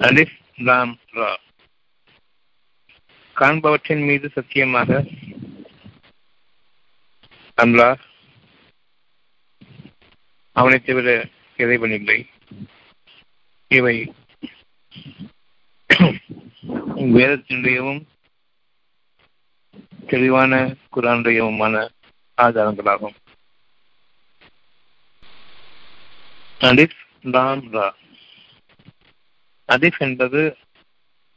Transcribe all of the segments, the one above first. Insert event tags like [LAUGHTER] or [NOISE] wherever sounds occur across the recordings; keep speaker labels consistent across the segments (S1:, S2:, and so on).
S1: அலிஃப் லாம் ரா. காண்பவற்றின் மீது சத்தியமாக அம்லா. அவனை தவிர இறைவன் இல்லை இவை வேதத்தினுடையவும் தெளிவான குரானுடையவுமான ஆதாரங்களாகும். அலிஃப் லாம் ரா. அதிஃப் என்பது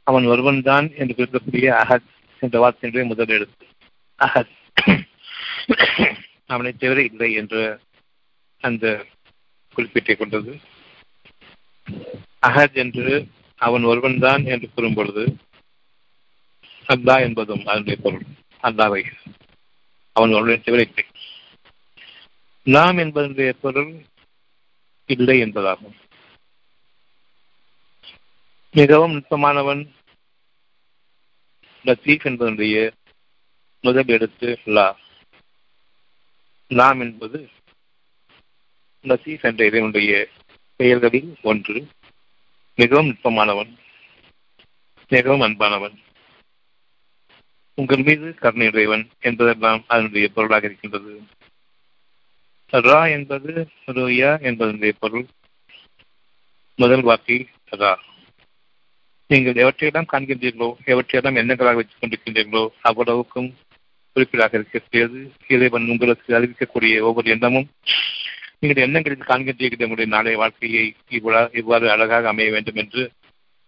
S1: அவன் ஒருவன் தான் என்று குறிப்பிடக்கூடிய அஹத் என்ற வார்த்தையினுடைய முதல் எழுத்து. அஹத். அவனை தவிர இல்லை என்று அந்த குறிப்பிட்டுக் கொண்டது. அஹத் என்று அவன் ஒருவன் தான் என்று கூறும் பொழுது அல்லா என்பதும் அதனுடைய பொருள். அல்லாவை அவன் ஒருவனை தவிர இல்லை. நாம் என்பதனுடைய பொருள் இல்லை என்பதாகும். மிகவும் நுட்பமானவன். லத்தீப் என்பதனுடைய முதல் எழுத்து லா. நாம் என்பது லத்தீப் என்ற இதனுடைய பெயர்களில் ஒன்று. மிகவும் நுட்பமானவன் மிகவும் அன்பானவன். உங்கள் மீது கருணையுடையவன் என்பதெல்லாம் அதனுடைய பொருளாக இருக்கின்றது. ரா என்பது ரோயா என்பதனுடைய பொருள். முதல் வாக்கில் ரா. நீங்கள் எவற்றையெல்லாம் காண்கின்றீர்களோ எவற்றையெல்லாம் எண்ணங்களாக வைத்துக் கொண்டிருக்கின்றீர்களோ அவ்வளவுக்கும் குறிப்பிடாக இருக்கக்கூடியது. இறைவன் உங்களுக்கு அறிவிக்கக்கூடிய ஒவ்வொரு எண்ணமும் நீங்கள் எண்ணங்களில் காண்கின்றீர்கள் உங்களுடைய நாளைய வாழ்க்கையை இவ்வாறு இவ்வாறு அழகாக அமைய வேண்டும் என்று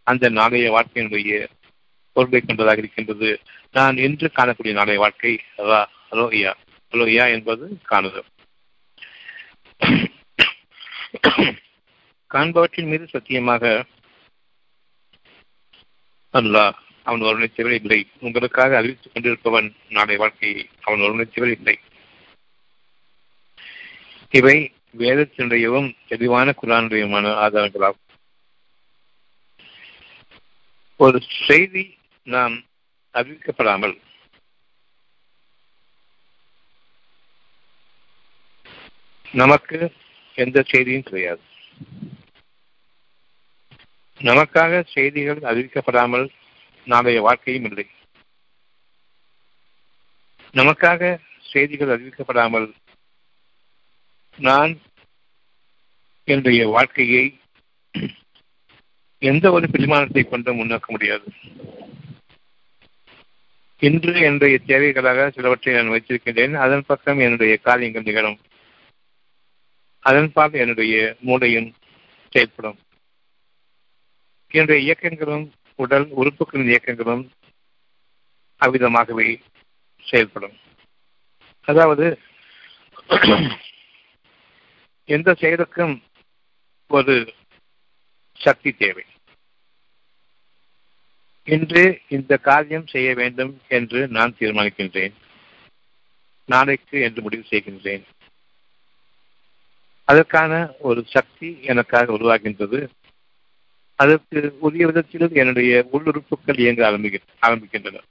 S1: அந்த நாளைய வாழ்க்கையினுடைய பொருளை கொண்டதாக இருக்கின்றது. நான் இன்று காணக்கூடிய நாளைய வாழ்க்கை அலோயா அலோயா என்பது காணுதல். காண்பவற்றின் மீது சத்தியமாக அல்லாஹ் அவன் ஒருவனை தவிர இல்லை. உங்களுக்காக அறிவித்துக் கொண்டிருப்பவன் நாளை வாழ்க்கையை அவன் ஒருவனை தவிர இல்லை. இவை வேதத்தினுடையவும் தெளிவான குரானுடையமான ஆதாரங்களாகும். ஒரு செய்தி நாம் அறிவிக்கப்படாமல் நமக்கு எந்த செய்தியும் கிடையாது. நமக்காக செய்திகள் அறிவிக்கப்படாமல் நாளைய வாழ்க்கையும் இல்லை. நமக்காக செய்திகள் அறிவிக்கப்படாமல் நான் என்னுடைய வாழ்க்கையை எந்த ஒரு பிரிமாணத்தை கொண்டு முன்னோக்க முடியாது. இன்று என்னுடைய தேவைகளாக சிலவற்றை நான் வைத்திருக்கின்றேன். அதன் பக்கம் என்னுடைய காரியங்கள் நிகழும். அதன் பால் என்னுடைய மூளையும் செயல்படும். என்னுடைய இயக்கங்களும் உடல் உறுப்புகளின் இயக்கங்களும் அவ்விதமாகவே செயல்படும். அதாவது [CLEARS THROAT] எந்த செயலுக்கும் ஒரு சக்தி தேவை. இன்று இந்த காரியம் செய்ய வேண்டும் என்று நான் தீர்மானிக்கின்றேன். நாளைக்கு என்று முடிவு செய்கின்றேன். அதற்கான ஒரு சக்தி எனக்காக உருவாகின்றது அதற்கு உரிய விதத்தில் என்னுடைய உள்ளுறுப்புகள் இயங்க ஆரம்பிக்க ஆரம்பிக்கின்றன.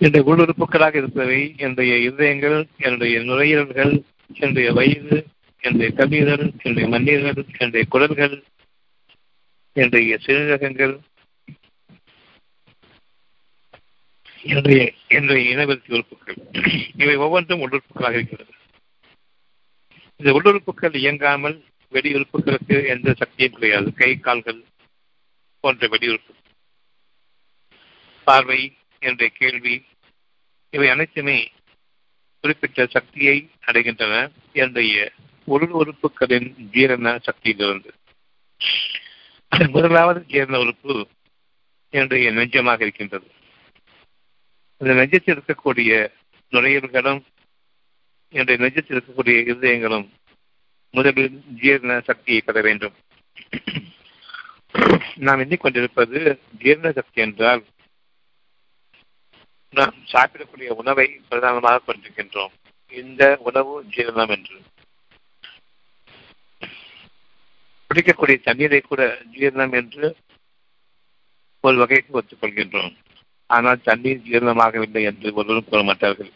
S1: என்னுடைய உள்ளுறுப்புகளாக இருப்பவை என்னுடைய இதயங்கள் என்னுடைய நுரையீரல்கள் என்னுடைய வயிறு என்னுடைய கல்லீரல் என்னுடைய மண்ணீரல் என்னுடைய குடல்கள் என்னுடைய சிறுநகங்கள் என்னுடைய என்னுடைய இனவெருத்தி உறுப்புகள் இவை ஒவ்வொன்றும் உள்ளுறுப்புகளாக இருக்கிறது இந்த உள்ளுறுப்புகள் இயங்காமல் வெடி உறுப்புகளுக்கு எந்த சக்தியும் கிடையாது. கை கால்கள் போன்ற வெடியுறுப்பு பார்வை என்ற கேள்வி இவை அனைத்துமே குறிப்பிட்ட சக்தியை அடைகின்றன. என்னுடைய உள் உறுப்புகளின் ஜீரண சக்தியிலிருந்து. முதலாவது ஜீரண உறுப்பு என்னுடைய நெஞ்சமாக இருக்கின்றது. இந்த நெஞ்சத்தில் இருக்கக்கூடிய நுழையல்களும் என்னுடைய நெஞ்சத்தில் இருக்கக்கூடிய இருதயங்களும் முதலில் ஜீரண சக்தியை பெற வேண்டும். நாம் எண்ணிக்கொண்டிருப்பது ஜீரண சக்தி என்றால் நாம் சாப்பிடக்கூடிய உணவை பிரதானமாக கொண்டிருக்கின்றோம். இந்த உணவு ஜீரணம் என்று. குடிக்கக்கூடிய தண்ணீரை கூட ஜீரணம் என்று ஒரு வகைக்கு ஒத்துக்கொள்கின்றோம் ஆனால் தண்ணீர் ஜீரணமாகவில்லை என்று ஒருவரும் கூற மாட்டார்கள்.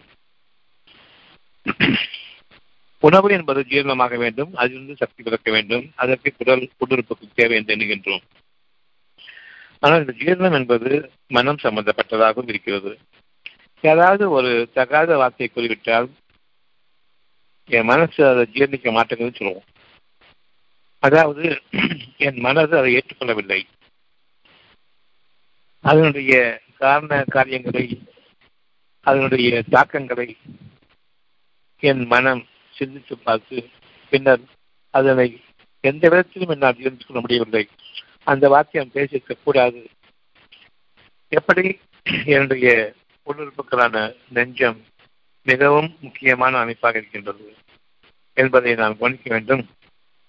S1: உணவு என்பது ஜீரணமாக வேண்டும் அதிலிருந்து சக்தி பிறக்க வேண்டும் அதற்கு குடல் குடிருப்புக்கு தேவை என்று எண்ணுகின்றோம். ஆனால் இந்த ஜீரணம் என்பது மனம் சம்பந்தப்பட்டதாகவும் இருக்கிறது. ஏதாவது ஒரு தகாத வார்த்தையை கூறிவிட்டால் என் மனசு அதை ஜீர்ணிக்க மாட்டேங்குதுன்னு சொல்லுவோம். அதாவது என் மனது அதை ஏற்றுக்கொள்ளவில்லை. அதனுடைய காரண காரியங்களை அதனுடைய தாக்கங்களை என் மனம் சிந்தித்து பார்த்து பின்னர் அதனை எந்த விதத்திலும் என்னால் ஜீர்ணித்துக் கொள்ள முடியவில்லை. அந்த வாக்கியம் பேசியிருக்க கூடாது. எப்படி? என்னுடைய உள்ளுறுப்புகளான நெஞ்சம் மிகவும் முக்கியமான அமைப்பாக இருக்கின்றது என்பதை நான் கவனிக்க வேண்டும்.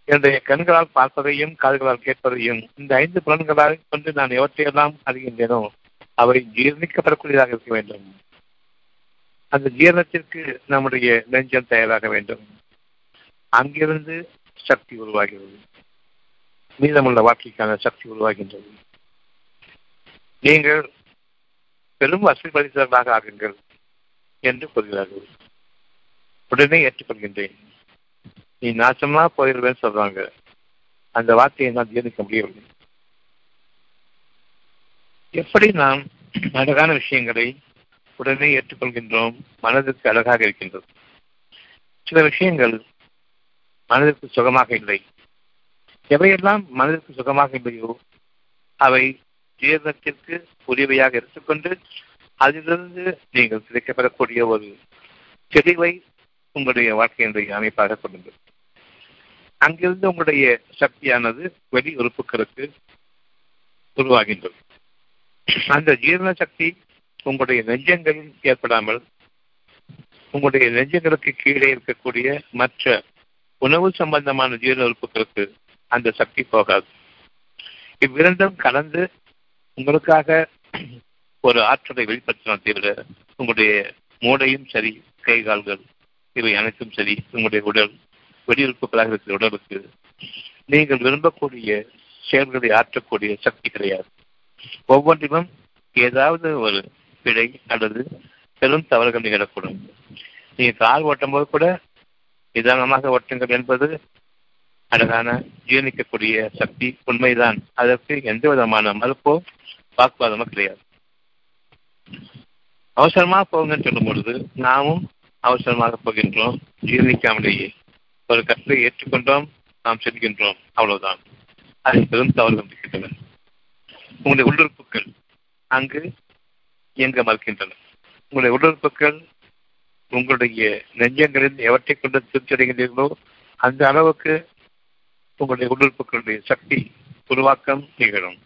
S1: என்னுடைய கண்களால் பார்ப்பதையும் காதுகளால் கேட்பதையும் இந்த ஐந்து புலன்களால் கொண்டு நான் எவற்றையெல்லாம் அறிகின்றேனோ அவை ஜீர்ணிக்கப்படக்கூடியதாக இருக்க வேண்டும். அந்த ஜீரணத்திற்கு நம்முடைய நெஞ்சம் தயாராக வேண்டும். அங்கிருந்து சக்தி உருவாகிறது. மீதமுள்ள வாழ்க்கைக்கான சக்தி உருவாகின்றது. நீங்கள் பெரும் வசதி படைத்தவர்களாக ஆகுங்கள் என்று கூறுகிறார்கள். உடனே ஏற்றுக்கொள்கின்றேன். நீ நாசமா போயிடுவேன்னு சொல்றாங்க. அந்த வார்த்தையை நான் ஜீர்ணிக்க முடியவில்லை. எப்படி நாம் அழகான விஷயங்களை உடனே ஏற்றுக்கொள்கின்றோம் மனதிற்கு அழகாக இருக்கின்றது. சில விஷயங்கள் மனதிற்கு சுகமாக இல்லை. எவையெல்லாம் மனதிற்கு சுகமாக இல்லையோ அவை ஜீரணத்திற்கு உரியவையாக எடுத்துக்கொண்டு அதிலிருந்து நீங்கள் கிடைக்கப்படக்கூடிய ஒரு தெளிவை உங்களுடைய வாழ்க்கையினுடைய அமைப்பாக கொள்ளுங்கள். அங்கிருந்து உங்களுடைய சக்தியானது வெளி உறுப்புகளுக்கு உருவாகின்றது. அந்த ஜீரண சக்தி உங்களுடைய நெஞ்சங்களில் ஏற்படாமல் உங்களுடைய நெஞ்சங்களுக்கு கீழே இருக்கக்கூடிய மற்ற உணவு சம்பந்தமான ஜீரண உறுப்புகளுக்கு அந்த சக்தி போகாது. இவ்விரண்டும் கலந்து உங்களுக்காக ஒரு ஆற்றலை வெளிப்படுத்தினால் தவிர உங்களுடைய மூளையும் சரி கை கால்கள் இவை அனைத்தும் சரி உங்களுடைய உடல் வெளியுறுப்புகளாக இருக்கிற உடலுக்கு நீங்கள் விரும்பக்கூடிய செயல்களை ஆற்றக்கூடிய சக்தி கிடையாது. ஒவ்வொன்றிலும் ஏதாவது ஒரு பிழை அல்லது பெரும் தவறுகள் நிகழக்கூடும். நீங்க கார் ஓட்டும் போது கூட நிதானமாக ஓட்டுங்கள் என்பது அழகான ஜீரணிக்கக்கூடிய சக்தி உண்மைதான். அதற்கு எந்த விதமான மறுப்போ வாக்குவாதமோ கிடையாது. அவசரமா போங்கன்னு சொல்லும் பொழுது நாமும் அவசரமாக போகின்றோம். ஜீரணிக்காமலேயே. ஒரு கட்டளை ஏற்றுக்கொண்டோம் நாம் செல்கின்றோம். அவ்வளவுதான். அதில் பெரும் தவறுகள் இருக்கின்றன உங்களுடைய உள்ளுறுப்புகள் அங்கு இயங்க மறுக்கின்றன. உங்களுடைய உடற்புக்கள் உங்களுடைய நெஞ்சங்களில் எவற்றை கொண்டு திருப்தி அடைகின்றீர்களோ அந்த அளவுக்கு உங்களுடைய உடற்புக்களுடைய சக்தி உருவாக்கம் நிகழும்.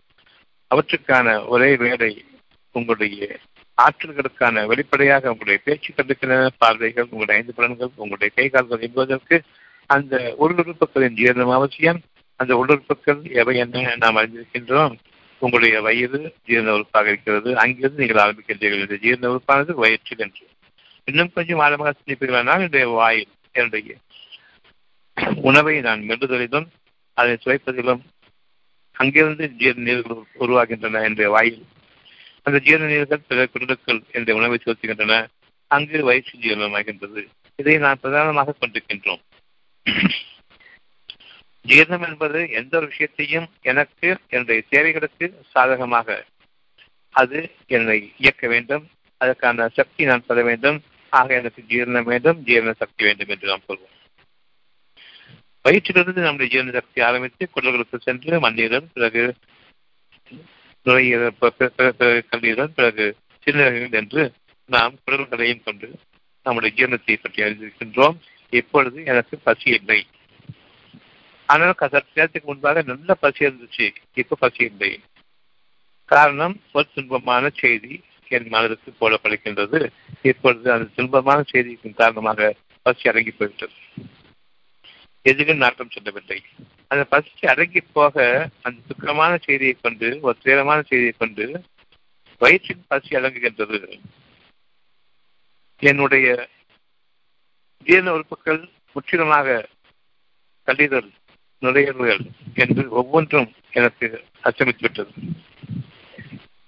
S1: அவற்றுக்கான ஒரே வேலை உங்களுடைய ஆற்றல்களுக்கான வெளிப்படையாக உங்களுடைய பேச்சுக்களுக்கான பார்வைகள் உங்களுடைய ஐந்து பலன்கள் உங்களுடைய கை கால்கள் என்பதற்கு அந்த உள்ளுறுப்புகளின் ஜீரணம் அவசியம். அந்த உள்ளுறுப்புகள் எவை என்ன நாம் அறிந்திருக்கின்றோம்? உங்களுடைய வயிறு ஜீரண உறுப்பாக இருக்கிறது. அங்கிருந்து நீங்கள் ஆரம்பிக்கின்றீர்கள் இந்த ஜீரண உறுப்பானது வயிற்றில் என்று. இன்னும் கொஞ்சம் ஆழமாக சிந்திப்பீர்களானால் என்னுடைய வாயில் என்னுடைய உணவை நான் மெல்லுதலிலும் அதை சுவைப்பதிலும் அங்கிருந்து ஜீரண நீர்கள் உருவாகின்றன என்ற வாயில். அந்த ஜீரண நீர்கள் பிற குடலுக்கள் என்ற உணவை செலுத்துகின்றன அங்கு வயிற்று ஜீரணமாகின்றது. இதை நான் பிரதானமாக கொண்டிருக்கின்றோம். ஜீரணம் என்பது எந்த ஒரு விஷயத்தையும் எனக்கு என்னுடைய தேவைகளுக்கு சாதகமாக அது என்னை இயக்க வேண்டும். அதற்கான சக்தி நான் பெற வேண்டும். ஆக எனக்கு ஜீரணம் வேண்டும் ஜீரண சக்தி வேண்டும் என்று நாம் சொல்வோம். வயிற்றிலிருந்து நம்முடைய ஜீரண சக்தி ஆரம்பித்து குடல்களுக்கு சென்று மண்ணீரல் பிறகு நுரையீரல் கல்லீரல் பிறகு சிறுநீரகங்கள் என்று நாம் குடல்களையும் கொண்டு நம்முடைய ஜீரணத்தை பற்றி அறிந்திருக்கின்றோம். இப்பொழுது எனக்கு பசி இல்லை. ஆனால் சற்று நேரத்துக்கு முன்பாக நல்ல பசி இருந்துச்சு. இப்ப பசி இல்லை. காரணம் ஒரு துன்பமான செய்தி என் மனதிற்கு போடப்படுகின்றது. இப்பொழுது அந்த துன்பமான செய்தியின் காரணமாக பசி அடங்கி போய்விட்டது. எதுவும் நாட்டம் சொல்லவில்லை. அந்த பசி அடங்கி போக அந்த துக்கமான செய்தியை கொண்டு ஒரு துயரமான செய்தியை கொண்டு வயிற்றின் பசி அடங்குகின்றது. என்னுடைய ஜீரண உறுப்புகள் முற்றிலுமாக கல்லீரல் நுரையீரல்கள் என்று ஒவ்வொன்றும் எனக்கு அச்சமித்து விட்டது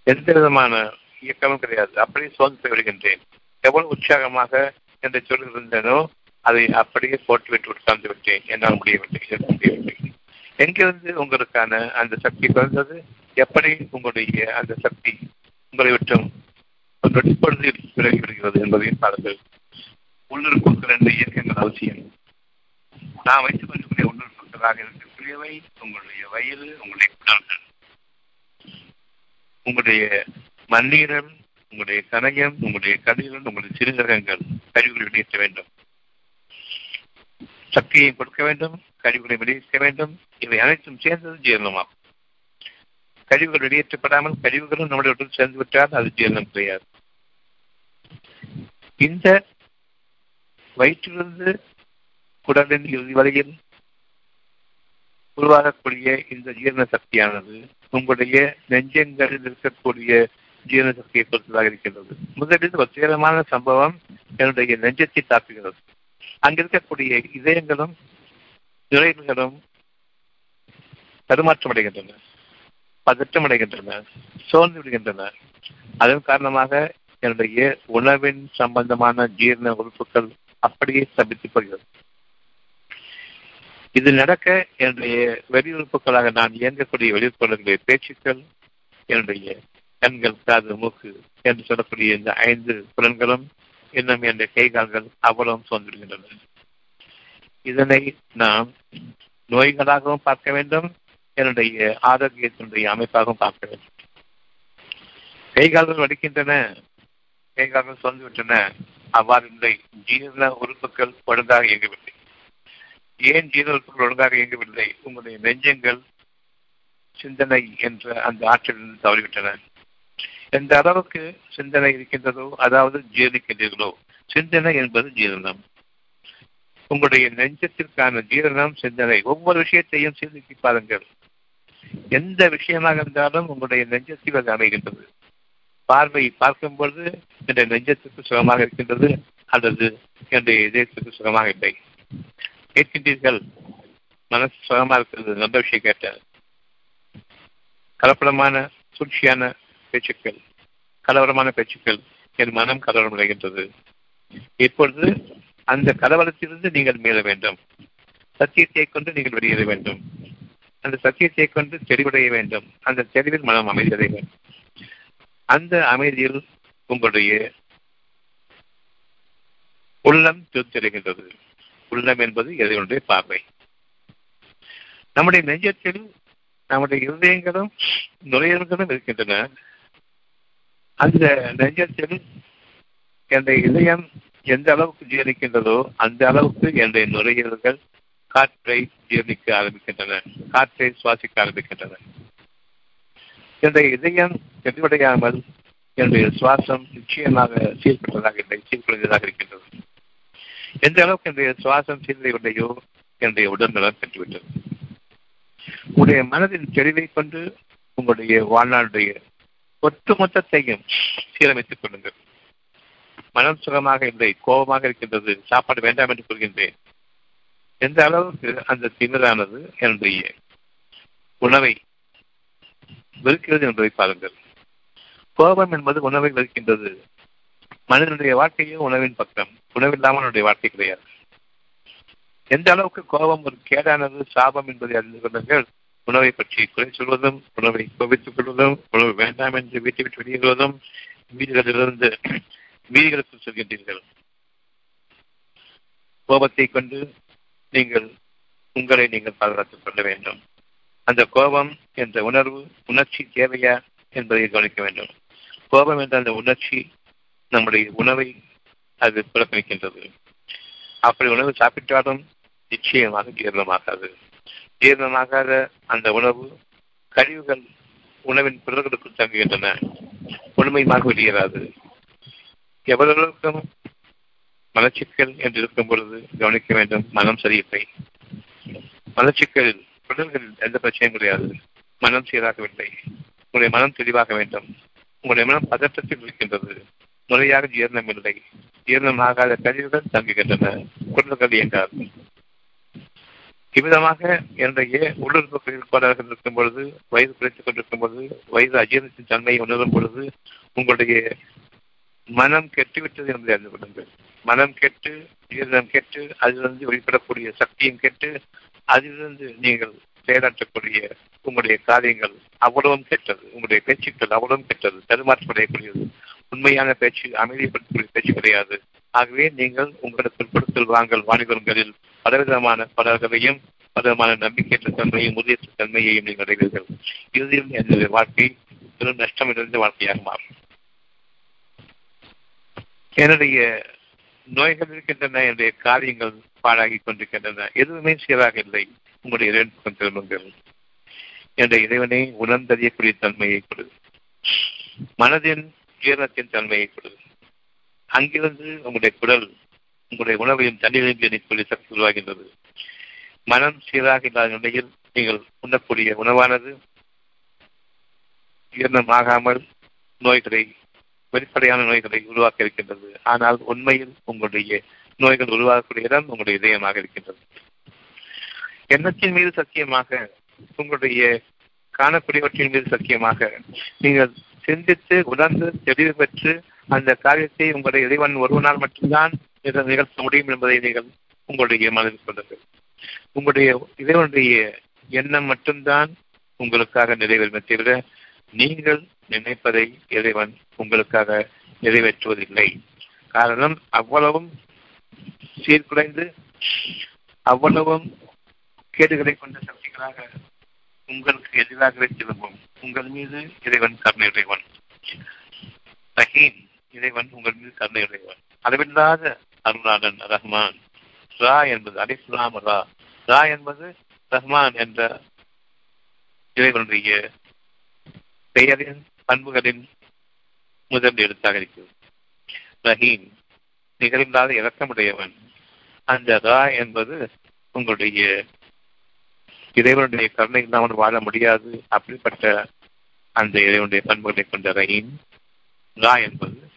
S1: எந்த விதமான இயக்கமும் கிடையாது. அப்படியே சோர்ந்து விடுகின்றேன். எவ்வளவு உற்சாகமாக என்று சொல்லியிருந்தேனோ அதை அப்படியே போட்டுவிட்டு உட்கார்ந்து விட்டேன். என்னால் முடியவில்லை முடியவில்லை. எங்கிருந்து உங்களுக்கான அந்த சக்தி பிறந்தது எப்படி உங்களுடைய அந்த சக்தி உங்களை விட்டும் ஒரு நொடிப்பொழுதில் விலகி விடுகிறது என்பதையும் பாருங்கள். உள்ளிருக்கும் என்ற இயக்கங்கள் அவசியம். நான் வைத்துக் கொள்ளக்கூடிய உள்ளுறுப்புகளாக இருக்கக்கூடியவை உங்களுடைய வயிறு உங்களுடைய குடல்கள் உங்களுடைய மண்ணீரல் உங்களுடைய கணையம் உங்களுடைய கடிதம் உங்களுடைய சிறுநகங்கள் கழிவுகளை வெளியேற்ற வேண்டும். சக்தியை கொடுக்க வேண்டும் கழிவுகளை வெளியேற்ற வேண்டும். இவை அனைத்தும் சேர்ந்தது ஜீரணமாகும். கழிவுகள் வெளியேற்றப்படாமல் கழிவுகளும் நம்முடைய உடல் சேர்ந்து விட்டால் அது ஜீரணம் கிடையாது. இந்த வயிற்றிலிருந்து குடலின் இறுதி வரையில் உருவாகக்கூடிய இந்த ஜீரண சக்தியானது உங்களுடைய நெஞ்சங்களில் இருக்கக்கூடிய ஜீரண சக்தியை பொறுத்ததாக இருக்கின்றது. முதலில் ஒரு சம்பவம் என்னுடைய நெஞ்சத்தை தாக்குகிறது. அங்கிருக்கக்கூடிய இதயங்களும் நுழைவுகளும் தடுமாற்றம் அடைகின்றன பதற்றம் அடைகின்றன சோர்ந்து விடுகின்றன. அதன் காரணமாக என்னுடைய உணவின் சம்பந்தமான ஜீரண உறுப்புகள் அப்படியே சபித்து போகிறது. இது நடக்க என்னுடைய வெளியுறுப்புகளாக நான் இயங்கக்கூடிய வெளியுறுப்புகளுடைய பேச்சுக்கள் என்னுடைய கண்கள் காது மூக்கு என்று சொல்லக்கூடிய இந்த ஐந்து புலன்களும் இன்னும் என்னுடைய கைகால்கள் அவ்வளவும் சோர்ந்துவிடுகின்றன இதனை நாம் நோய்களாகவும் பார்க்க வேண்டும் என்னுடைய ஆரோக்கியத்தினுடைய அமைப்பாகவும் பார்க்க வேண்டும். கை கால்கள் வடிக்கின்றன கைகால்கள் சோர்ந்துவிட்டன விட்டன அவ்வாறு இல்லை. ஜீரண உறுப்புகள் ஒழுங்காக இயங்கவில்லை. ஏன் ஜீரண உறுப்புகள் ஒழுங்காக இயங்கவில்லை? உங்களுடைய நெஞ்சங்கள் சிந்தனை என்ற அந்த ஆற்றலில் தவறிவிட்டன. எந்த அளவுக்கு சிந்தனை இருக்கின்றதோ அதாவது ஜீரணிக்கின்றீர்களோ சிந்தனை என்பது ஜீரணம். உங்களுடைய நெஞ்சத்திற்கான ஜீரணம் சிந்தனை ஒவ்வொரு விஷயத்தையும் சிந்தித்து பாருங்கள். எந்த விஷயமாக இருந்தாலும் உங்களுடைய நெஞ்சத்தில் அது அமைகின்றது. பார்வை பார்க்கும் பொழுது என்னுடைய நெஞ்சத்திற்கு சுகமாக இருக்கின்றது அல்லது என்னுடைய இதயத்திற்கு சுகமாக இல்லை. கேட்கின்றீர்கள்? மனசு சுகமா இருக்கிறது. நல்ல விஷயம் கேட்டார். கலப்படமான சூழ்ச்சியான பேச்சுக்கள் கலவரமான பேச்சுக்கள் என் மனம் கலவரம் அடைகின்றது இப்பொழுது அந்த கலவரத்திலிருந்து நீங்கள் மீள வேண்டும். சத்தியத்தை கொண்டு நீங்கள் வெளியேற வேண்டும். அந்த சத்தியத்தை கொண்டு தெளிவடைய வேண்டும். அந்த தெளிவில் மனம் அமைதியடைய வேண்டும். அந்த அமைதியில் உங்களுடைய உள்ளம் திருத்தெடுகின்றது உள்ளம் என்பது இறைவனுடைய பார்வை. நம்முடைய நெஞ்சத்தில் நம்முடைய இருதயங்களும் நுரையீரல்களும் இருக்கின்றன. அந்த நெஞ்சத்தில் என்னுடைய இதயம் எந்த அளவுக்கு ஜீரணிக்கின்றதோ அந்த அளவுக்கு என்னுடைய நுரையீரல்கள் காற்றை ஜீர்ணிக்க ஆரம்பிக்கின்றன காற்றை சுவாசிக்க ஆரம்பிக்கின்றன. என்னுடைய இதயம் தெளிவடையாமல் என்னுடைய சுவாசம் நிச்சயமாக சீர்பட்டதாக இல்லை சீர்குலைந்ததாக இருக்கின்றது. எந்த அளவுக்கு என்னுடைய சுவாசம் சீர்நிலையுடையோ என்னுடைய உடல்நலம் பெற்றுவிட்டது. உங்களுடைய மனதின் தெளிவை கொண்டு உங்களுடைய வாழ்நாளுடைய ஒட்டுமொத்தத்தையும் சீரமைத்துக் கொள்ளுங்கள். மனம் சுகமாக இல்லை கோபமாக இருக்கின்றது சாப்பாடு வேண்டாம் என்று கூறுகின்றேன். எந்த அளவுக்கு அந்த திமிரானது என்னுடைய உணவை வெறுக்கிறது என்பதை பாருங்கள். கோபம் என்பது உணவை வெறுக்கின்றது. மனிதனுடைய வாழ்க்கையோ உணவின் பக்கம். உணவில்லாமல் அவனுடைய வாழ்க்கை கிடையாது. எந்த அளவுக்கு கோபம் ஒரு கேடானது சாபம் என்பதை அறிந்து கொள்ளுங்கள். உணவை பற்றி குறை சொல்வதும் உணவை கோபித்துக் கொள்வதும் உணவு வேண்டாம் என்று வீட்டை விட்டு வெளியேறுவதும் வீடுகளிலிருந்து வீடுகளுக்கு [CLEARS THROAT] செல்கின்றீர்கள். கோபத்தை கொண்டு நீங்கள் உங்களை நீங்கள் பாதுகாத்துக் கொள்ள வேண்டும். அந்த கோபம் என்ற உணர்வு உணர்ச்சி தேவையா என்பதை கவனிக்க வேண்டும். கோபம் என்ற அந்த உணர்ச்சி நம்முடைய உணவை அது புறக்கணிக்கின்றது. அப்படி உணவு சாப்பிட்டாலும் நிச்சயமாக ஜீரணமாகாது. ஜீரணமாகாத அந்த உணவு கழிவுகள் உணவின் பிறர்களுக்குள் தங்குகின்றன. முழுமையாக வெளியேறாது. எவ்வளவுக்கும் மலச்சிக்கல் என்று இருக்கும் பொழுது கவனிக்க வேண்டும். மனம் சரியில்லை. மலச்சிக்கலில் உடல்களில் எந்த பிரச்சனையும் கிடையாது. மனம் சீராகவில்லை. உங்களுடைய மனம் தெளிவாக வேண்டும். உங்களுடைய மனம் பதற்றத்தில் இருக்கின்றது. முறையாக ஜீரணம் இல்லை. ஜீரணமாகாத கழிவுகள் தங்குகின்றன. குடல்கள் இயங்காது. இவ்விதமாக என்னுடைய உள்ளுறுப்புகளில் கோளாறுகள் இருக்கும் பொழுது வயது குறைத்துக் கொண்டிருக்கும் பொழுது வயது அஜீரணத்தின் தன்மையை உணரும் பொழுது உங்களுடைய மனம் கெட்டுவிட்டது என்பதை அறிந்து கொள்ளுங்கள். மனம் கெட்டு ஜீரணம் கெட்டு அதிலிருந்து வெளிப்படக்கூடிய சக்தியும் கெட்டு அதிலிருந்து நீங்கள் செயலாற்றக்கூடிய உங்களுடைய காரியங்கள் அவ்வளவும் கெட்டது. உங்களுடைய பேச்சுக்கள் அவ்வளவும் கெட்டது. தருமாற்றமடையக்கூடியது உண்மையான பேச்சு அமைதிப்படுத்தக்கூடிய பேச்சு கிடையாது. ஆகவே நீங்கள் உங்களுக்கு பிற்படுத்தல் வாங்கல் வாணிபங்களில் பலவிதமான பலர்களையும் பலவிதமான நம்பிக்கையற்ற தன்மையும் உறுதியற்ற தன்மையையும் நீங்கள் அடைவீர்கள். இறுதியில் என்னுடைய வாழ்க்கை பெரும் நஷ்டம் நிறைந்த வாழ்க்கையாக மாறும். என்னுடைய நோய்கள் இருக்கின்றன என்னுடைய காரியங்கள் பாழாகி கொண்டிருக்கின்றன. எதுவுமே சீராக இல்லை. உங்களுடைய இறைவன் திரும்புங்கள். என்னுடைய இறைவனை உணர்ந்தறியக்கூடிய தன்மையை கொடு. மனதின் ஜீரணத்தின் தன்மையை கொடு அங்கிருந்து உங்களுடைய குடல் உங்களுடைய உணவையும் தண்ணீரையும் எண்ணிக்கூடிய சக்தி உருவாகின்றது. மனம் சீராக இல்லாத நிலையில் நீங்கள் உண்ணக்கூடிய உணவானது ஜீரணம் ஆகாமல் நோய்களை வெளிப்படையான நோய்களை உருவாக்க இருக்கின்றது. ஆனால் உண்மையில் உங்களுடைய நோய்கள் உருவாகக்கூடிய இடம் உங்களுடைய இதயமாக இருக்கின்றது. எண்ணத்தின் மீது சத்தியமாக உங்களுடைய காணக்கூடியவற்றின் மீது சத்தியமாக நீங்கள் சிந்தித்து உணர்ந்து தெளிவு பெற்று அந்த காரியத்தை உங்களுடைய இறைவன் ஒருவனால் மட்டும்தான் நிகழ்த்த முடியும் என்பதை நீங்கள் உங்களுடைய மனதில் சொல்லுங்கள். உங்களுடைய இறைவனுடைய எண்ணம் மட்டும்தான் உங்களுக்காக நிறைவேறுமே தவிர நீங்கள் நினைப்பதை இறைவன் உங்களுக்காக நிறைவேற்றுவதில்லை. காரணம் அவ்வளவும் சீர்குலைந்து அவ்வளவும் கேடுகளை கொண்ட சக்திகளாக உங்களுக்கு எதிராகவே திரும்பும். உங்கள் மீது இறைவன் கருணையுடையவன். ரஹீம் இறைவன் உங்கள் மீது கருணையுடையவன். அளவில்லாத அருளாளன் ரஹ்மான். ரா என்பது அலிஸ்லாம் ரா. ரா என்பது ரஹ்மான் என்ற இறைவனுடைய பெயரின் பண்புகளின் முதல் எழுத்தாக இருக்கிறது. ரஹீம் நிகழ்ந்தாத இறக்கமுடையவன் அந்த ரா என்பது உங்களுடைய இறைவனுடைய கருணை இல்லாமல் வாழ முடியாது. அப்படிப்பட்ட அந்த இறைவனுடைய பண்புகளை கொண்ட ரஹீம் ரா என்பது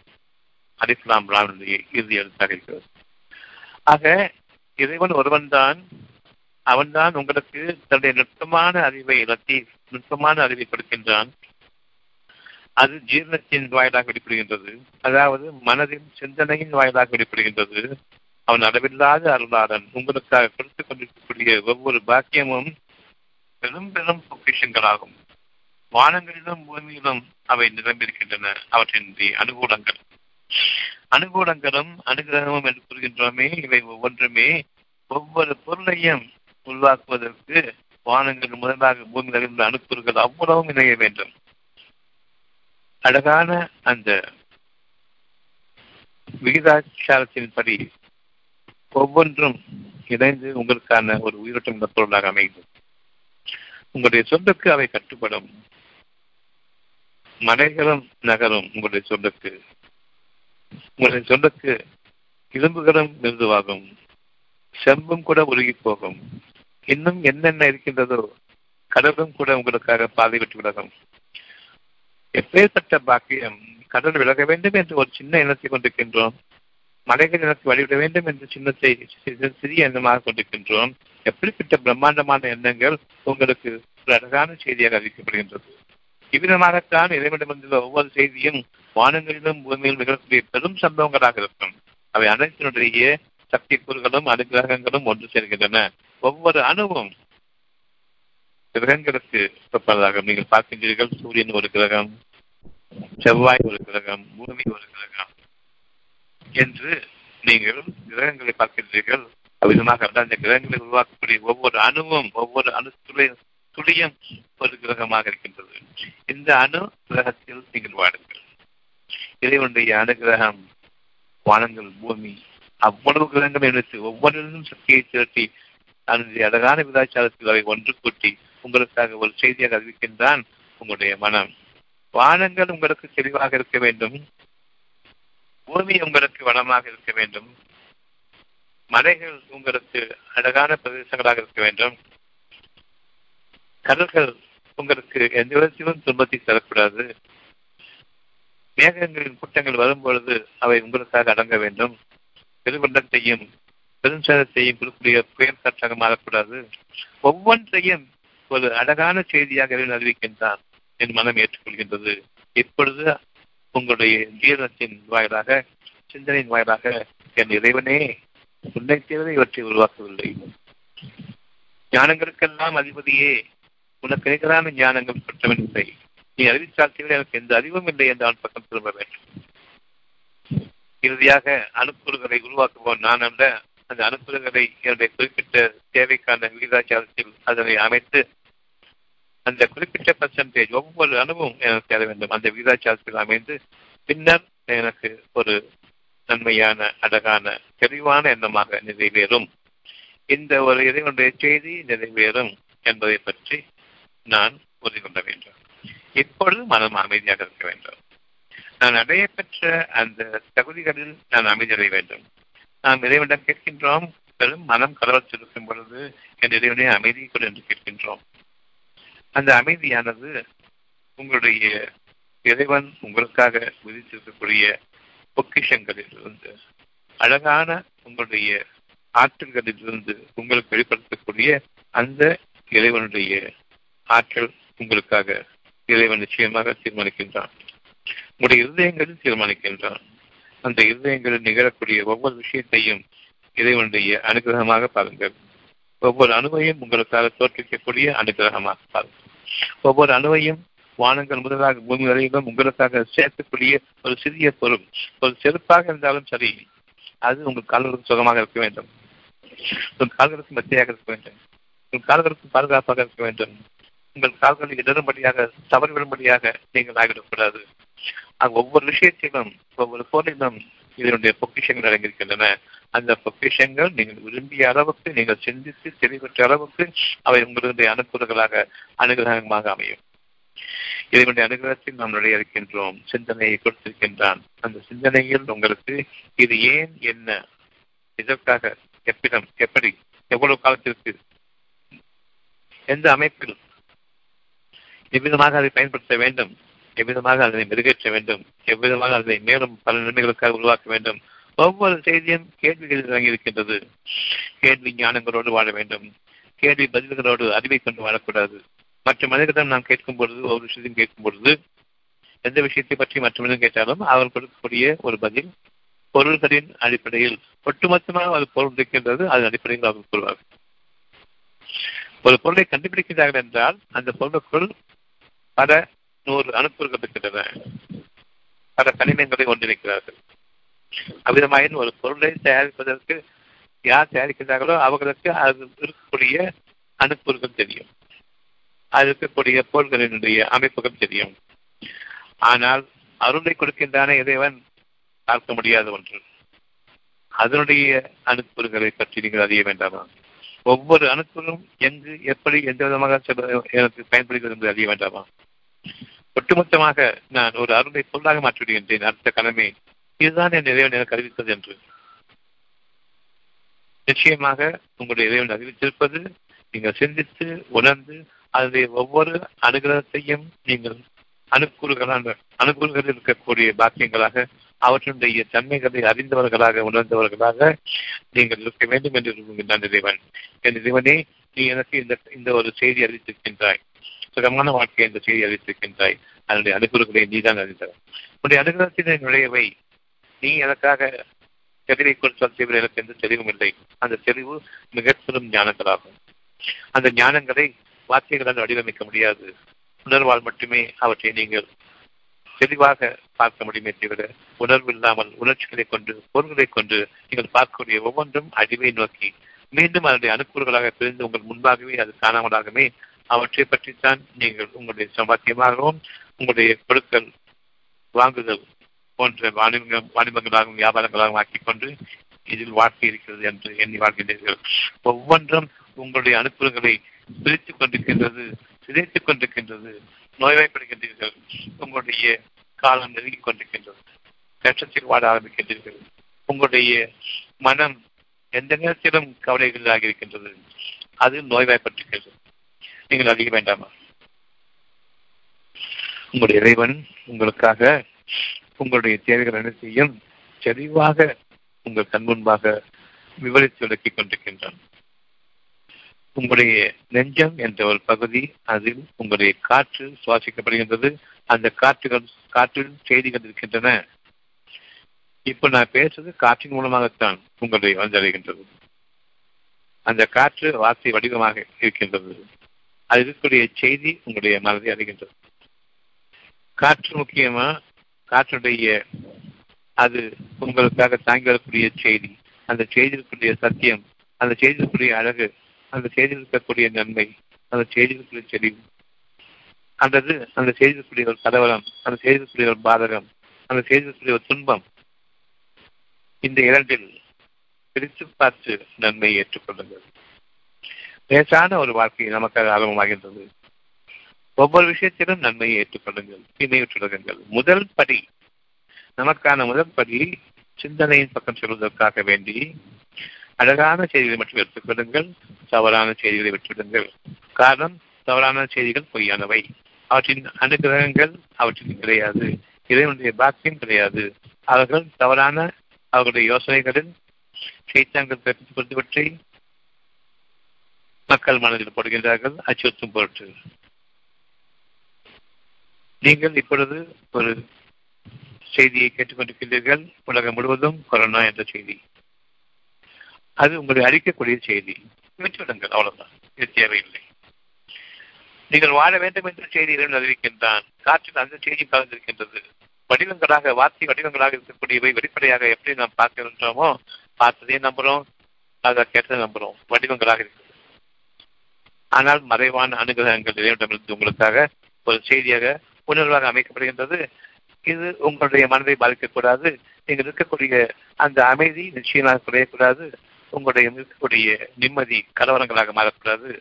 S1: அலிஸ்லாம் ராவனுடைய இறுதி எழுத்தாக இருக்கிறது ஆக இறைவன் ஒருவன் தான் அவன்தான் உங்களுக்கு தன்னுடைய நுட்பமான அறிவை இழத்தி நுட்பமான அறிவை கொடுக்கின்றான். அது ஜீரணத்தின் வாயிலாக வெளிப்படுகின்றது. அதாவது மனதின் சிந்தனையின் வாயிலாக வெளிப்படுகின்றது. அவன் அளவில்லாத அருளாளன். உங்களுக்காக கொடுத்துக் கொண்டிருக்கக்கூடிய ஒவ்வொரு பாக்கியமும் பெரும் பெரும் பொக்கிஷங்களாகும். வானங்களிலும் பூமியிலும் அவை நிரம்பியிருக்கின்றன. அவற்றின் அனுகூலங்கள். அனுகூலங்களும் அனுகிரகமும் என்று கூறுகின்றோமே இவை ஒவ்வொன்றுமே ஒவ்வொரு பொருளையும் உருவாக்குவதற்கு வானங்கள் முதலாக பூமியில் இருந்த அணுக்கூறுகள் அவ்வளவும் இணைய வேண்டும். அழகான அந்த விகிதாச்சாரத்தின்படி ஒவ்வொன்றும் இணைந்து உங்களுக்கான ஒரு உயிரோட்டம் பொருளாக அமைகிறது உங்களுடைய சொல்லுக்கு அவை கட்டுப்படும். மலைகளும் நகரும் உங்களுடைய சொல்லுக்கு உங்களுடைய சொல்லுக்கு இரும்புகளும் மிருதுவாகும். செம்பும் கூட உருகி போகும் இன்னும் என்னென்ன இருக்கின்றதோ கடலும் கூட உங்களுக்காக பாதை விட்டு விலகும். எப்பேற்பட்ட பாக்கியம் கடல் விலக வேண்டும் என்று ஒரு சின்ன எண்ணத்தை கொண்டிருக்கின்றோம். மலைகள் எனக்கு வழிவிட வேண்டும் என்ற சின்னத்தை சிறிய எண்ணமாக கொண்டிருக்கின்றோம். எப்படிப்பட்ட பிரம்மாண்டமான எண்ணங்கள் உங்களுக்கு ஒரு அழகான செய்தியாக அறிவிக்கப்படுகின்றது. இவ்விதமாகத்தான் இறைவனிடமிருந்துள்ள ஒவ்வொரு செய்தியும் வானங்களிலும் பூமியில் நிகழக்கூடிய பெரும் சம்பவங்களாக இருக்கும். அவை அனைத்தினுடைய சக்தி கூறுகளும் அனுகிரகங்களும் ஒன்று சேர்கின்றன. ஒவ்வொரு அணுவும் கிரகங்களுக்கு ஒப்பதாக நீங்கள் பார்க்கின்றீர்கள். சூரியன் ஒரு கிரகம் செவ்வாய் ஒரு கிரகம் பூமி ஒரு கிரகம். என்று நீங்கள் கிரகங்களை பார்க்கின்றீர்கள் அவ்விதமாக அந்த கிரகங்களை உருவாக்கக்கூடிய ஒவ்வொரு அணுவும் ஒவ்வொரு அணு துளி துளியும் ஒரு கிரகமாக இருக்கின்றது. இந்த அணு கிரகத்தில் நீங்கள் வாடுங்கள் இறைவனுடைய அனுகிரகம் வானங்கள் பூமி அவ்வளவு கிரகங்களை எடுத்து ஒவ்வொன்றிலும் சக்தியை திரட்டி அதனுடைய அழகான விதாச்சாரத்தில் அவை ஒன்று கூட்டி உங்களுக்காக ஒரு செய்தியாக அறிவிக்கின்றான் உங்களுடைய மனம். வானங்கள் உங்களுக்கு தெளிவாக இருக்க வேண்டும். பூமி உங்களுக்கு வளமாக இருக்க வேண்டும். மலைகள் உங்களுக்கு அழகான பிரதேசங்களாக இருக்க வேண்டும். கடல்கள் உங்களுக்கு எந்த விதத்திலும் துன்பத்தை தரக்கூடாது. மேகங்களின் கூட்டங்கள் வரும்பொழுது அவை உங்களுக்காக அடங்க வேண்டும். பெருவெள்ளத்தையும் பெருஞ்சேதத்தையும் கொடுக்கக்கூடிய புயல் காற்றாக மாறக்கூடாது ஒவ்வொன்றையும் ஒரு அழகான செய்தியாக அறிவிக்கின்றான் என் மனம் ஏற்றுக்கொள்கின்றது. இப்பொழுது உங்களுடைய ஜீரணத்தின் வாயிலாக சிந்தனையின் வாயிலாக என் இறைவனே உன்னை தேவை இவற்றை உருவாக்கவில்லை. ஞானங்களுக்கெல்லாம் அதிபதியே உனக்கு நிகரான ஞானங்கள் குற்றமில்லை இல்லை நீ அறிவித்தால் எனக்கு எந்த அறிவும் இல்லை என்று அவன் பக்கம் திரும்ப வேண்டும். இறுதியாக அனுப்புறுகளை உருவாக்குவோம் நான் அல்ல. அந்த அனுப்புறுகளை என்னுடைய குறிப்பிட்ட தேவைக்கான விகிதாச்சாரத்தில் அதனை அமைத்து அந்த குறிப்பிட்ட பர்சன்டேஜ் ஒவ்வொரு அணுவும் எனக்கு தேர வேண்டும். அந்த விகிதாச்சாரத்தில் அமைந்து பின்னர் எனக்கு ஒரு நன்மையான அழகான தெளிவான எண்ணமாக நிறைவேறும். இந்த ஒரு இறைவனுடைய செய்தி நிறைவேறும் என்பதை பற்றி நான் உறுதி கொள்ள வேண்டும். இப்பொழுது மனம் அமைதியாக இருக்க வேண்டும். நான் அடைய பெற்ற அந்த தகுதிகளில் நான் அமைதியடைய வேண்டும். நாம் இறைவனிடம் கேட்கின்றோம் பெரும் மனம் கலவரத்தில் இருக்கும் பொழுது என் இறைவனை அமைதி கொடு என்று கேட்கின்றோம். அந்த அமைதியானது உங்களுடைய இறைவன் உங்களுக்காக விதித்திருக்கக்கூடிய பொக்கிஷங்களிலிருந்து அழகான உங்களுடைய ஆற்றல்களிலிருந்து உங்களுக்கு வெளிப்படுத்தக்கூடிய அந்த இறைவனுடைய ஆற்றல் உங்களுக்காக இறைவன் நிச்சயமாக தீர்மானிக்கின்றான். உங்களுடைய இருதயங்களில் தீர்மானிக்கின்றான். அந்த இருதயங்களில் நிகழக்கூடிய ஒவ்வொரு விஷயத்தையும் இறைவனுடைய அனுகிரகமாக பாருங்கள். ஒவ்வொரு அணுவையும் உங்களுக்காக தோற்றுவிக்கக்கூடிய அனுகிரகமாக பாருங்கள் ஒவ்வொரு அணுவையும் வானங்கள் முதலாக பூமி வரையிலும் உங்களுக்காக சேர்க்கக்கூடிய ஒரு சிறிய பொருள். ஒரு செருப்பாக இருந்தாலும் சரி அது உங்கள் கால்களுக்கு சுகமாக இருக்க வேண்டும். உங்கள் கால்களுக்கு மத்தியாக இருக்க வேண்டும். உங்கள் கால்களுக்கு பாதுகாப்பாக இருக்க வேண்டும். உங்கள் கால்களை இடரும்படியாக தவறிவிடும்படியாக நீங்கள் ஆகிவிடக்கூடாது ஒவ்வொரு விஷயத்திலும் ஒவ்வொரு பொருளிலும் இதனுடைய பொக்கிஷங்கள் அடங்கியிருக்கின்றன. அந்த பொக்கிஷங்கள் நீங்கள் விரும்பிய அளவுக்கு நீங்கள் சிந்தித்து தெளிவற்ற அளவுக்கு அவை உங்களுடைய அனுகூலங்களாக அனுகிரகமாக அமையும். இதனுடைய அனுகிரகத்தில் நாம் நுழைய இருக்கின்றோம். சிந்தனையை கொடுத்திருக்கின்றான். அந்த சிந்தனையில் உங்களுக்கு இது ஏன் என்ன இதற்காக எப்பிடம் எப்படி எவ்வளவு காலத்திற்கு எந்த அமைப்பில் எவ்விதமாக அதை பயன்படுத்த வேண்டும் எவ்விதமாக அதனை மெருகேற்ற வேண்டும் எவ்விதமாக அதனை மேலும் பல நன்மைகளுக்காக உருவாக்க வேண்டும் ஒவ்வொரு செய்தியும் கேள்விகள் இறங்கியிருக்கின்றது. கேள்வி ஞானங்களோடு வாழ வேண்டும். கேள்வி பதில்களோடு அறிவை கொண்டு வாழக்கூடாது. மற்ற மனிதர்களிடம் நாம் கேட்கும் பொழுது ஒவ்வொரு விஷயத்தையும் கேட்கும் பொழுது எந்த விஷயத்தை பற்றி மற்ற மனிதன் கேட்டாலும் அவர் கொடுக்கக்கூடிய ஒரு பதில் பொருள்களின் அடிப்படையில் ஒட்டுமொத்தமாக அது பொருள் இருக்கின்றது அதன் அடிப்படையில் அவர்கள் கூறுவார்கள். ஒரு பொருளை கண்டுபிடிக்கிறார்கள் என்றால் அந்த பொருளுக்குள் பல நூறு அணுக்கூறுகள் இருக்கின்றன. பல கனிமங்களை ஒன்றிணைக்கிறார்கள். அவ்விதமாயின் ஒரு பொருளை தயாரிப்பதற்கு யார் தயாரிக்கிறார்களோ அவர்களுக்கு அது இருக்கக்கூடிய அணுக்கூறுகள் தெரியும். அது இருக்கக்கூடிய பொருள்களினுடைய அமைப்புகள் தெரியும். ஆனால் அருளை கொடுக்கின்றான இறைவன் பார்க்க முடியாத ஒன்று. அதனுடைய அணுக்கூறுகளை பற்றி நீங்கள் அறிய வேண்டாமா? ஒவ்வொரு அணுக்கூறும் எங்கு எப்படி எந்த விதமாக எனக்கு பயன்படுகிறது என்று அறிய வேண்டாமா? ஒட்டுமொத்தமாக நான் ஒரு அருளை பொருளாக மாற்றிவிடுகின்றேன் அடுத்த கடமை இதுதான் என் இறைவன் எனக்கு அறிவித்தது என்று. நிச்சயமாக உங்களுடைய இறைவன் அறிவித்திருப்பது நீங்கள் சிந்தித்து உணர்ந்து அதனுடைய ஒவ்வொரு அனுகிரகத்தையும் நீங்கள் அணுக்கூறுகளான அணுக்கூறுகளில் இருக்கக்கூடிய பாக்கியங்களாக அவற்றினுடைய தன்மைகளை அறிந்தவர்களாக உணர்ந்தவர்களாக நீங்கள் இருக்க வேண்டும் என்று விரும்புகின்றான் இறைவன். என் இறைவனே நீ எனக்கு இந்த இந்த ஒரு செய்தி அறிவித்திருக்கின்றாய். சுகமான வாழ்க்கை என்ற செய்தி அறிவித்திருக்கின்றாய். அதனுடைய அனுகூறுகளை நீதான் அறிந்தவன். உன்னுடைய அனுகிரகத்தினை நுழையவை. நீ எதற்காக தெளிவை கொடுத்தால் செய்வீர்களுக்கு எனக்கு எந்த தெளிவும் இல்லை அந்த தெளிவு மிகப்பெரும் ஞானங்களாகும். அந்த ஞானங்களை வார்த்தைகளால் வடிவமைக்க முடியாது. உணர்வால் மட்டுமே அவற்றை நீங்கள் தெளிவாக பார்க்க முடியுமே தவிர உணர்வு இல்லாமல் உணர்ச்சிகளை கொண்டு பொருள்களை கொண்டு நீங்கள் பார்க்கக்கூடிய ஒவ்வொன்றும் அடிவை நோக்கி. மீண்டும் அதனுடைய அனுக்கூறுகளாக பிரிந்து உங்கள் முன்பாகவே அது காணாமலாகவே அவற்றை பற்றித்தான் நீங்கள் உங்களுடைய சம்பாத்தியமாகவும் உங்களுடைய பொருட்கள் வாங்குதல் போன்ற வாணிபங்கள் வாணிபங்களாகவும் வியாபாரங்களாகவும் ஆக்கிக்கொண்டு இதில் வாழ்க்கை இருக்கிறது என்று எண்ணி வாழ்கின்றீர்கள். ஒவ்வொன்றும் உங்களுடைய அனுப்புகளை பிரித்துக் கொண்டிருக்கின்றது சிதைத்துக் கொண்டிருக்கின்றது நோய்வாய்ப்படுகின்றீர்கள். உங்களுடைய காலம் நெருங்கிக் கொண்டிருக்கின்றது. கஷ்டத்தில் வாட ஆரம்பிக்கின்றீர்கள். உங்களுடைய மனம் எந்த நேரத்திலும் கவலைகளாக இருக்கின்றது. அது நோய்வாய்ப்பட்டிருக்கிறது. நீங்கள் அறிய வேண்டாமா? உங்களுடைய இறைவன் உங்களுக்காக உங்களுடைய தேவைகள் அனைத்தையும் தெளிவாக உங்கள் கண் முன்பாக விவரித்து விளக்கிக் கொண்டிருக்கின்றான் உங்களுடைய நெஞ்சம் என்ற ஒரு பகுதி அதில் உங்களுடைய காற்று சுவாசிக்கப்படுகின்றது. அந்த காற்றுகள் காற்றில் செய்திகள் இருக்கின்றன. இப்ப நான் பேசுறது காற்றின் மூலமாகத்தான் உங்களுடைய வந்தடைகின்றது அந்த காற்று வார்த்தை வடிவமாக இருக்கின்றது. அது இருக்கக்கூடிய செய்தி உங்களுடைய மனதை அடைகின்றது காற்று முக்கியமா காற்றுடைய அது உங்களுக்காக தாங்கி வரக்கூடிய செய்தி. அந்த செய்தியிற்குரிய சத்தியம் அந்த செய்தியிற்குரிய அழகு அந்த செய்தியில் இருக்கக்கூடிய நன்மை அந்த செய்திருக்கூடிய செறிவு. அல்லது அந்த செய்திருக்கூடிய ஒரு கலவரம் அந்த செய்திருக்கூடிய ஒரு பாதகம் அந்த செய்திருக்கூடிய ஒரு துன்பம். இந்த இரண்டில் பிரித்து பார்த்து நன்மையை ஏற்றுக்கொள்ளுங்கள். லேசான ஒரு வாழ்க்கை நமக்காக ஆரம்பமாகின்றது ஒவ்வொரு விஷயத்திலும் நன்மையை ஏற்றுக்கொள்ளுங்கள் தீமையை விட்டுடுங்கள் முதல் படி நமக்கான முதல் படி சிந்தனையின் பக்கம் செல்வதற்காக வேண்டி அழகான செய்திகளை மட்டும் எடுத்துக்கொள்ளுங்கள் தவறான செய்திகளை விட்டுவிடுங்கள். காரணம் தவறான செய்திகள் பொய்யானவை. அவற்றின் அனுகிரகங்கள் அவற்றின் கிடையாது. இறைவனுடைய பாக்கியம் கிடையாது. அவர்கள் தவறான அவர்களுடைய யோசனைகளில் சைத்தான்கள் பிறப்பித்துக் மக்கள் மனதில் போடுகின்றார்கள் அச்சுறுத்தும் பொருட்டு. நீங்கள் இப்பொழுது ஒரு செய்தியை கேட்டுக்கொண்டிருக்கிறீர்கள். உலகம் முழுவதும் கொரோனா என்ற செய்தி. அது உங்களை அறிக்கக்கூடிய செய்தி. விட்டுவிடுங்கள் அவ்வளவுதான். இது தேவையில்லை. நீங்கள் வாழ வேண்டும் என்ற செய்தி இறைவன் அறிவிக்கின்றான். காற்றில் அந்த செய்தி கலந்திருக்கின்றது. வடிவங்களாக வார்த்தை வடிவங்களாக இருக்கக்கூடியவை வெளிப்படையாக எப்படி நாம் பார்க்கின்றோமோ பார்த்ததே நம்புறோம் அதை கேட்டதை நம்புறோம். வடிவங்களாக இருக்கிறது ஆனால் மறைவான அனுகிரகங்கள் இறைவனிடமிருந்து உங்களுக்காக ஒரு செய்தியாக உணர்வாக அமைக்கப்படுகின்றது. இது உங்களுடைய மனதை பாதிக்கக்கூடாது. நீங்கள் இருக்கக்கூடிய அந்த அமைதி நிச்சயமாக குறையக்கூடாது. உங்களுடைய இருக்கக்கூடிய நிம்மதி கலவரங்களாக மாறக்கூடாது.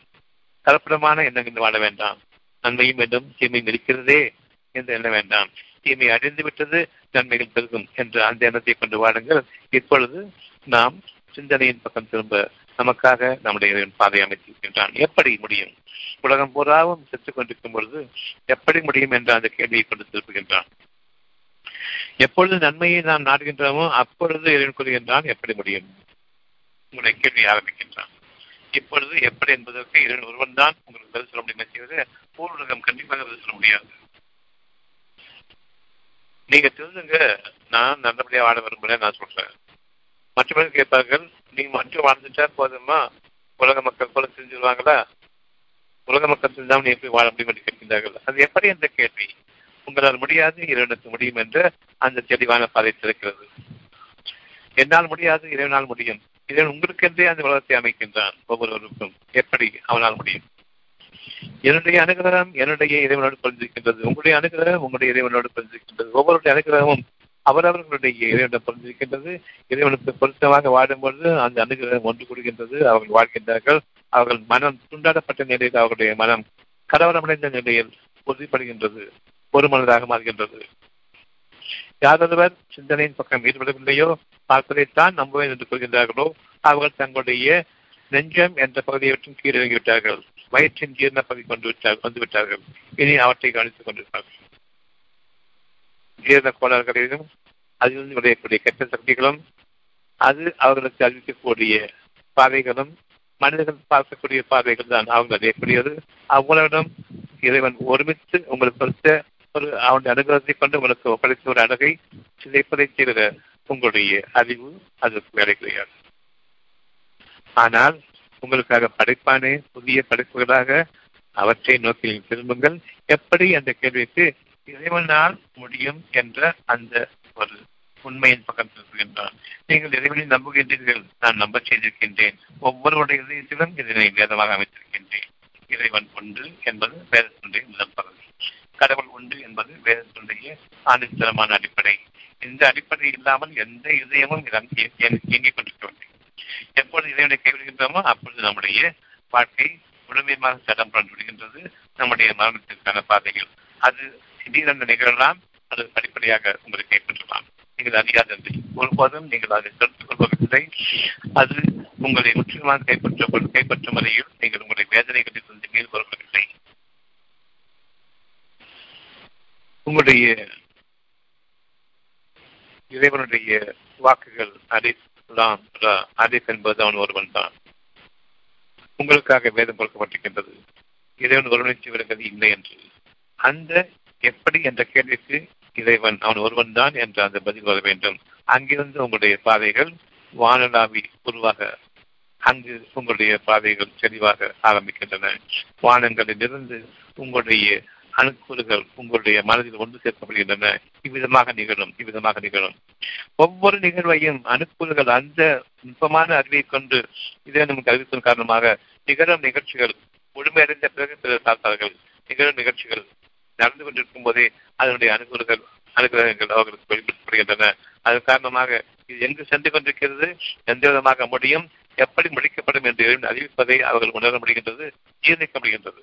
S1: கலப்படமான எண்ணங்கள் வாழ வேண்டாம். நன்மையும் வேண்டும் தீமையும் இருக்கிறதே என்று எண்ண வேண்டாம். தீமை அடைந்து விட்டது நன்மைகள் பெருகும் என்ற அந்த எண்ணத்தை கொண்டு வாடுங்கள். இப்பொழுது நாம் சிந்தனையின் பக்கம் திரும்ப நமக்காக நம்முடைய பாதை அமைத்திருக்கின்றான். எப்படி முடியும்? உலகம் பூராவும் செத்துக் கொண்டிருக்கும் பொழுது எப்படி முடியும் என்ற அந்த கேள்வியை கொண்டு திருப்புகின்றான். எப்பொழுது நன்மையை நாம் நாடுகின்றோமோ அப்பொழுது இறைவன் கொள்கின்றான் எப்படி முடியும்? உங்களுடைய கேள்வி ஆரம்பிக்கின்றான். இப்பொழுது எப்படி என்பதற்கு இறைவன் ஒருவன் தான் உங்களுக்கு பதில் சொல்ல முடியும் செய்வது பூர்வகம் கண்டிப்பாக பதில் சொல்ல முடியாது. நீங்க தெரிஞ்சுங்க நான் நல்லபடியா வாழ விரும்புறேன் நான் சொல்றேன். மற்றவர்கள் கேட்பார்கள் நீங்க மட்டும் வாழ்ந்துட்டா போதுமா? உலக மக்கள் போல செஞ்சுருவாங்களா உலக மக்கள் செஞ்சாமல் நீ எப்படி வாழ முடியும் என்று கேட்கின்றார்கள். அது எப்படி என்ற கேள்வி. உங்களால் முடியாது இறைவனுக்கு முடியும் என்ற அந்த தெளிவான பாதை திறக்கிறது. என்னால் முடியாது இறைவனால் முடியும். இறைவன் உங்களுக்கென்றே அந்த உலகத்தை அமைக்கின்றான் ஒவ்வொருவருக்கும். எப்படி அவனால் முடியும்? என்னுடைய அனுகிரகம் என்னுடைய இறைவனோடு பிறந்திருக்கின்றது உங்களுடைய அனுகிரகம் உங்களுடைய இறைவனோடு பிறந்திருக்கின்றது ஒவ்வொருடைய அனுகிரகமும் அவரவர்களுடைய இறைவனை பிறந்திருக்கின்றது இறைவனுக்கு பொருத்தமாக வாடும்பொழுது அந்த அனுகிரகம் ஒன்று கொடுக்கின்றது அவர்கள் வாழ்கின்றார்கள். அவர்கள் மனம் துண்டாடப்பட்ட நிலையில் அவர்களுடைய மனம் கலவரமடைந்த நிலையில் உறுதிப்படுகின்றது. ஒரு மனதாக மாறுகின்றது. யாரொருவர் சிந்தனையின் பக்கம் ஈடுபடவில்லையோ பார்ப்பதைத்தான் நம்புவேன் என்று கூறுகின்றார்களோ அவர்கள் தங்களுடைய நெஞ்சம் என்ற பகுதியை விட்டும் கீழிறங்கிவிட்டார்கள் வயிற்றின் ஜீரண பகுதி கொண்டு விட்டார் வந்துவிட்டார்கள். இனி அவற்றை கவனித்துக் கொண்டிருப்பார்கள். உயர்ந்த கோளாறுகளிலும் அதிலிருந்து விளையக்கூடிய கெட்ட சக்திகளும் அது அவர்களுக்கு அறிவிக்கக்கூடிய பாதைகளும் மனிதர்கள் பார்க்கக்கூடிய பார்வைகள் தான் அவங்க அறியக்கூடியது. அவங்களிடம் இறைவன் ஒருமித்து உங்களுக்கு கொடுத்த ஒரு அவனுடைய அனுகிரகத்தை கொண்டு உங்களுக்கு ஒப்படைத்த ஒரு அழகை சிதைப்பதை செய்கிற உங்களுடைய அறிவு அதற்கு வேலை கிடையாது. ஆனால் உங்களுக்காக படைப்பானே புதிய படைப்புகளாக அவற்றை நோக்கி திரும்புங்கள். எப்படி? அந்த கேள்விக்கு இறைவனால் முடியும் என்ற அந்த ஒரு உண்மையின் பக்கம் திரும்புகின்றான் நீங்கள் இறைவனை நம்புகின்றீர்கள் நான் நம்ப செய்திருக்கின்றேன். ஒவ்வொருடைய இதயத்திலும் இதனை வேதமாக அமைத்திருக்கின்றேன். இறைவன் உண்டு என்பது வேதத்தினுடைய முதல் பகுதி கடவுள் உண்டு என்பது வேதத்தினுடைய ஆணித்தரமான அடிப்படை. இந்த அடிப்படை இல்லாமல் எந்த இதயமும் இயங்கிக் கொண்டிருக்கவில்லை. எப்பொழுது இறைவனை கைவிடுகின்றோமோ அப்பொழுது நம்முடைய வாழ்க்கை முழுமையாக சடம் பறந்து விடுகின்றது. நம்முடைய மரணத்திற்கான பாதைகள் அது திடீரென்று நிகழலாம் அது படிப்படியாக உங்களை கைப்பற்றலாம் நீங்கள் அறியாதது ஒருபோதும் நீங்கள் அதை தெரிந்து கொள்வதில்லை. அது உங்களை முற்றிலுமாக கைப்பற்ற கைப்பற்றும் வரையில் நீங்கள் உங்களுடைய வேதனைகளில் இருந்து மேல் வருவதில்லை உங்களுடைய இறைவனுடைய வாக்குகள் அரிஃப்லாம் அரிஃப் என்பது அவன் ஒருவன் தான். உங்களுக்காக வேதம் கொடுக்கப்பட்டிருக்கின்றது. இறைவன் ஒருவனை விடுகிறது இல்லை என்று. அந்த எப்படி என்ற கேள்விக்கு இறைவன் அவன் ஒருவன் தான் என்று அந்த பதில் வர வேண்டும். அங்கிருந்து உங்களுடைய பாதைகள் வானலாவி உருவாக அங்கு உங்களுடைய பாதைகள் தெளிவாக ஆரம்பிக்கின்றன. வானங்களிலிருந்து உங்களுடைய அணுக்கூறுகள் உங்களுடைய மனதில் ஒன்று சேர்க்கப்படுகின்றன. இவ்விதமாக நிகழும் இவ்விதமாக நிகழும். ஒவ்வொரு நிகழ்வையும் அணுக்கூறுகள் அந்த நுட்பமான அறிவை கொண்டு இதை நமக்கு அறிவித்ததன் காரணமாக நிகழும் நிகழ்ச்சிகள் முழுமையடைந்த பிறகு பிறர் பார்த்தார்கள். நிகழும் நிகழ்ச்சிகள் நடந்து கொண்டிருக்கும் போதே அதனுடைய அனுகூலங்கள் அனுகிரகங்கள் அவர்களுக்கு வெளிப்படுத்தப்படுகின்றன. அதன் காரணமாக இது எங்கு சென்று கொண்டிருக்கிறது எந்த விதமாக முடியும் எப்படி முடிக்கப்படும் என்று அறிவிப்பதை அவர்கள் உணர முடிகின்றது ஜீர்ணிக்க முடிகின்றது.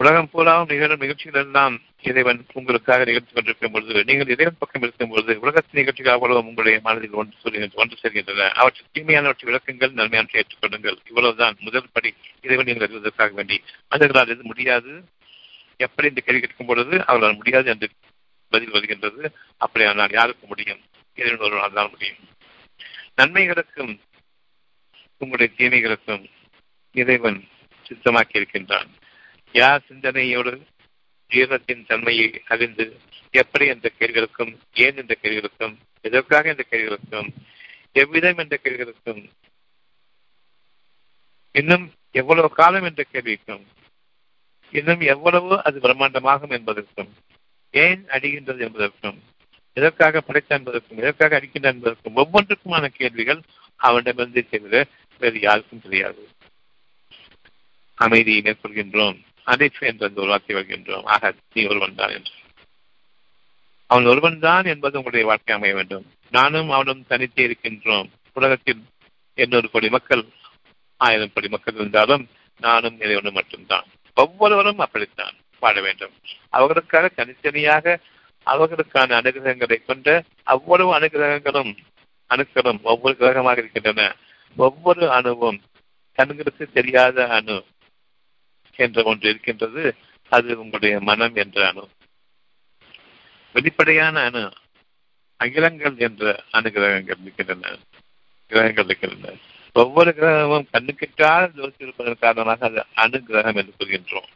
S1: உலகம் பூராவும் நிகழும் நிகழ்ச்சிகள் எல்லாம் இறைவன் உங்களுக்காக நிகழ்த்தி கொண்டிருக்கும் பொழுது நீங்கள் இறைவன் பக்கம் இருக்கும் பொழுது உலகத்தின் நிகழ்ச்சிகள் அவ்வளவு உங்களுடைய மனதில் ஒன்று சொல்லுகின்ற ஒன்று சேர்கின்றன அவற்றின் தீமையானவற்றை விளக்குங்கள் நன்மையான ஏற்றுக்கொள்ளுங்கள். இவ்வளவுதான் முதல் படி இறைவன் நீங்கள் அறிவதற்காக வேண்டி. மனிதர்களால் எது முடியாது? எப்படி இந்த கேள்வி கேட்கும் பொழுது அவர்களால் முடியாது என்று பதில் வருகின்றது. அப்படியானால் யாருக்கு முடியும்? இறைவன் ஒருவனால் தான் முடியும். நன்மைகளுக்கும் உங்களுடைய தீமைகளுக்கும் இறைவன் சித்தமாக்கி இருக்கின்றான். யார் சிந்தனையோடு ஜீவனத்தின் தன்மையை அறிந்து எப்படி என்ற கேள்விகளுக்கும் ஏன் என்ற கேள்விகளுக்கும் எதற்காக என்ற கேள்விகளுக்கும் எவ்விதம் என்ற கேள்விகளுக்கும் இன்னும் எவ்வளவு காலம் என்ற கேள்விக்கும் இன்னும் எவ்வளவு அது பிரம்மாண்டமாகும் என்பதற்கும் ஏன் அடிகின்றது என்பதற்கும் எதற்காக படைத்த என்பதற்கும் எதற்காக அடிக்கின்ற என்பதற்கும் ஒவ்வொன்றுக்குமான கேள்விகள் அவனிடமிருந்து தவிர வேறு யாருக்கும் தெரியாது. அமைதியை மேற்கொள்கின்றோம். அனைத்து என்ற அந்த ஒரு வார்த்தை வருகின்றோம். ஆக நீ ஒருவன் தான் என்று. அவன் ஒருவன் தான் என்பது உங்களுடைய வாழ்க்கை அமைய வேண்டும். நானும் அவனும் தனித்தே இருக்கின்றோம். உலகத்தில் எண்ணூறு கோடி மக்கள் ஆயிரம் கோடி மக்கள் இருந்தாலும் நானும் இதை ஒன்று மட்டும்தான். ஒவ்வொருவரும் அப்படித்தான் வாழ வேண்டும். அவர்களுக்காக தனித்தனியாக அவர்களுக்கான அனுகிரகங்களை கொண்ட அவ்வளவு அனுகிரகங்களும் அணுக்களும் ஒவ்வொரு கிரகமாக இருக்கின்றன. ஒவ்வொரு அணுவும் கண்களுக்கு தெரியாத அணு. என்ற ஒன்று இருக்கின்றது அது உங்களுடைய மனம் என்ற அணு. வெளிப்படையான அணு அகிலங்கள் என்ற அணுகிரகங்கள் இருக்கின்றன. கிரகங்கள் இருக்கின்றன. ஒவ்வொரு கிரகமும் கண்ணுக்கிட்டால் ஜோசியிருப்பதன் காரணமாக அது அணு கிரகம் என்று கூறுகின்றோம்.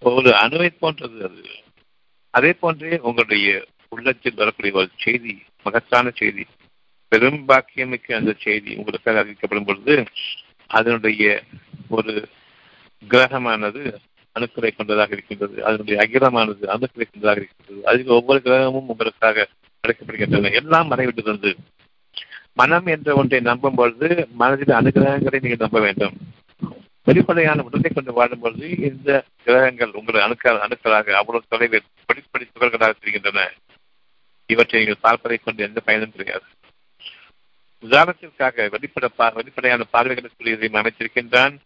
S1: ஒரு அணுவை போன்றது அது. அதே போன்றே உங்களுடைய உள்ளத்தில் வரக்கூடிய ஒரு செய்தி மகத்தான செய்தி பெரும் பாக்கியமிக்க அந்த செய்தி உங்களுக்காக அறிவிக்கப்படும் பொழுது அதனுடைய ஒரு கிரகமானது அணுக்களை கொண்டதாக இருக்கின்றது. அதனுடைய அகிரமானது அணுக்களை கொண்டதாக இருக்கின்றது. அதில் ஒவ்வொரு கிரகமும் உங்களுக்காக அழைக்கப்படுகின்றன எல்லாம் மறைவிட்டது மனம் என்ற ஒன்றை நம்பும் பொழுது மனதில் அனுகிரகங்களை நீங்கள் நம்ப வேண்டும். வெளிப்படையான உடலை கொண்டு வாழும் பொழுது இந்த கிரகங்கள் உங்கள் அணுக்கள் அணுக்களாக அவ்வளவு தொலைவில் படிப்படி துகள்களாக தெரிகின்றன. இவற்றை நீங்கள் பார்ப்பதை கொண்டு எந்த பயனும் கிடையாது. உதாரணத்திற்காக வெளிப்பட வெளிப்படையான பார்வைகளுக்குரியதையும் அமைச்சிருக்கின்றான்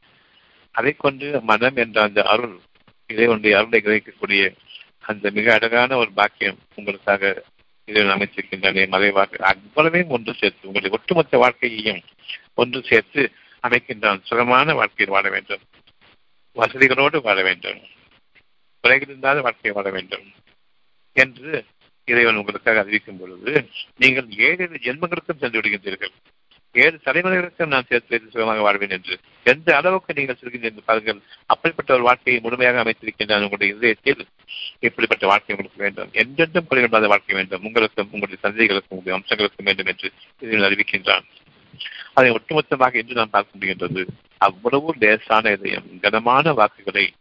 S1: அதை கொண்டு மனம் என்ற அந்த அருள் இறைவனுடைய அருளை கிரகிக்கக்கூடிய அந்த மிக அழகான ஒரு பாக்கியம் உங்களுக்காக இறைவன் அமைச்சிருக்கின்றன. மறைவாக அவ்வளவையும் ஒன்று சேர்த்து உங்களுடைய ஒட்டுமொத்த வாழ்க்கையையும் ஒன்று சேர்த்து அமைக்கின்றான். சுகமான வாழ்க்கையில் வாழ வேண்டும். வசதிகளோடு வாழ வேண்டும். குறைகள் வாழ்க்கையை வாழ வேண்டும் என்று இறைவன் உங்களுக்காக அறிவிக்கும் பொழுது நீங்கள் ஏழு ஜென்மங்களுக்கும் சென்று விடுகின்றீர்கள். ஏழு தலைமுறைகளுக்கும் நான் சேர்த்து வைத்து சுகமாக வாழ்வேன் என்று எந்த அளவுக்கு நீங்கள் சொல்கின்றீர்கள் என்று பாருங்கள். அப்படிப்பட்ட ஒரு வாழ்க்கையை முழுமையாக அமைத்திருக்கின்றான் உங்களுடைய இதயத்தில் இப்படிப்பட்ட வாழ்க்கை உங்களுக்கு வேண்டும். என்றென்றும் குறைவில்லாத வாழ்க்கை வேண்டும். உங்களுக்கும் உங்களுடைய சந்தைகளுக்கும் உங்களுடைய அம்சங்களுக்கும் வேண்டும் என்று இதில் அறிவிக்கின்றான். அதை ஒட்டுமொத்தமாக என்று நாம் பார்க்க முடிகின்றது. அவ்வளவு லேசான இதயம் கனமான வாக்குகளை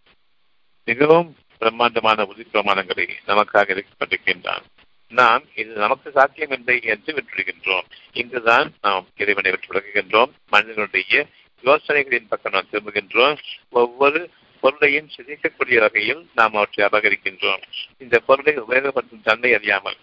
S1: மிகவும் பிரம்மாண்டமான உறுதி பிரமாணங்களை நமக்காக இருக்கப்பட்டிருக்கின்றான் நாம் இது நமக்கு சாத்தியமில்லை என்று விட்டுவிடுகின்றோம். இங்குதான் நாம் இறைவனை விட்டு விலகுகின்றோம். மனிதனுடைய யோசனைகளின் பக்கம் நாம் திரும்புகின்றோம். ஒவ்வொரு பொருளையும் சிதைக்கக்கூடிய வகையில் நாம் அவற்றை அபகரிக்கின்றோம். இந்த பொருளை உபயோகப்படுத்தும் தன்மை அறியாமல்.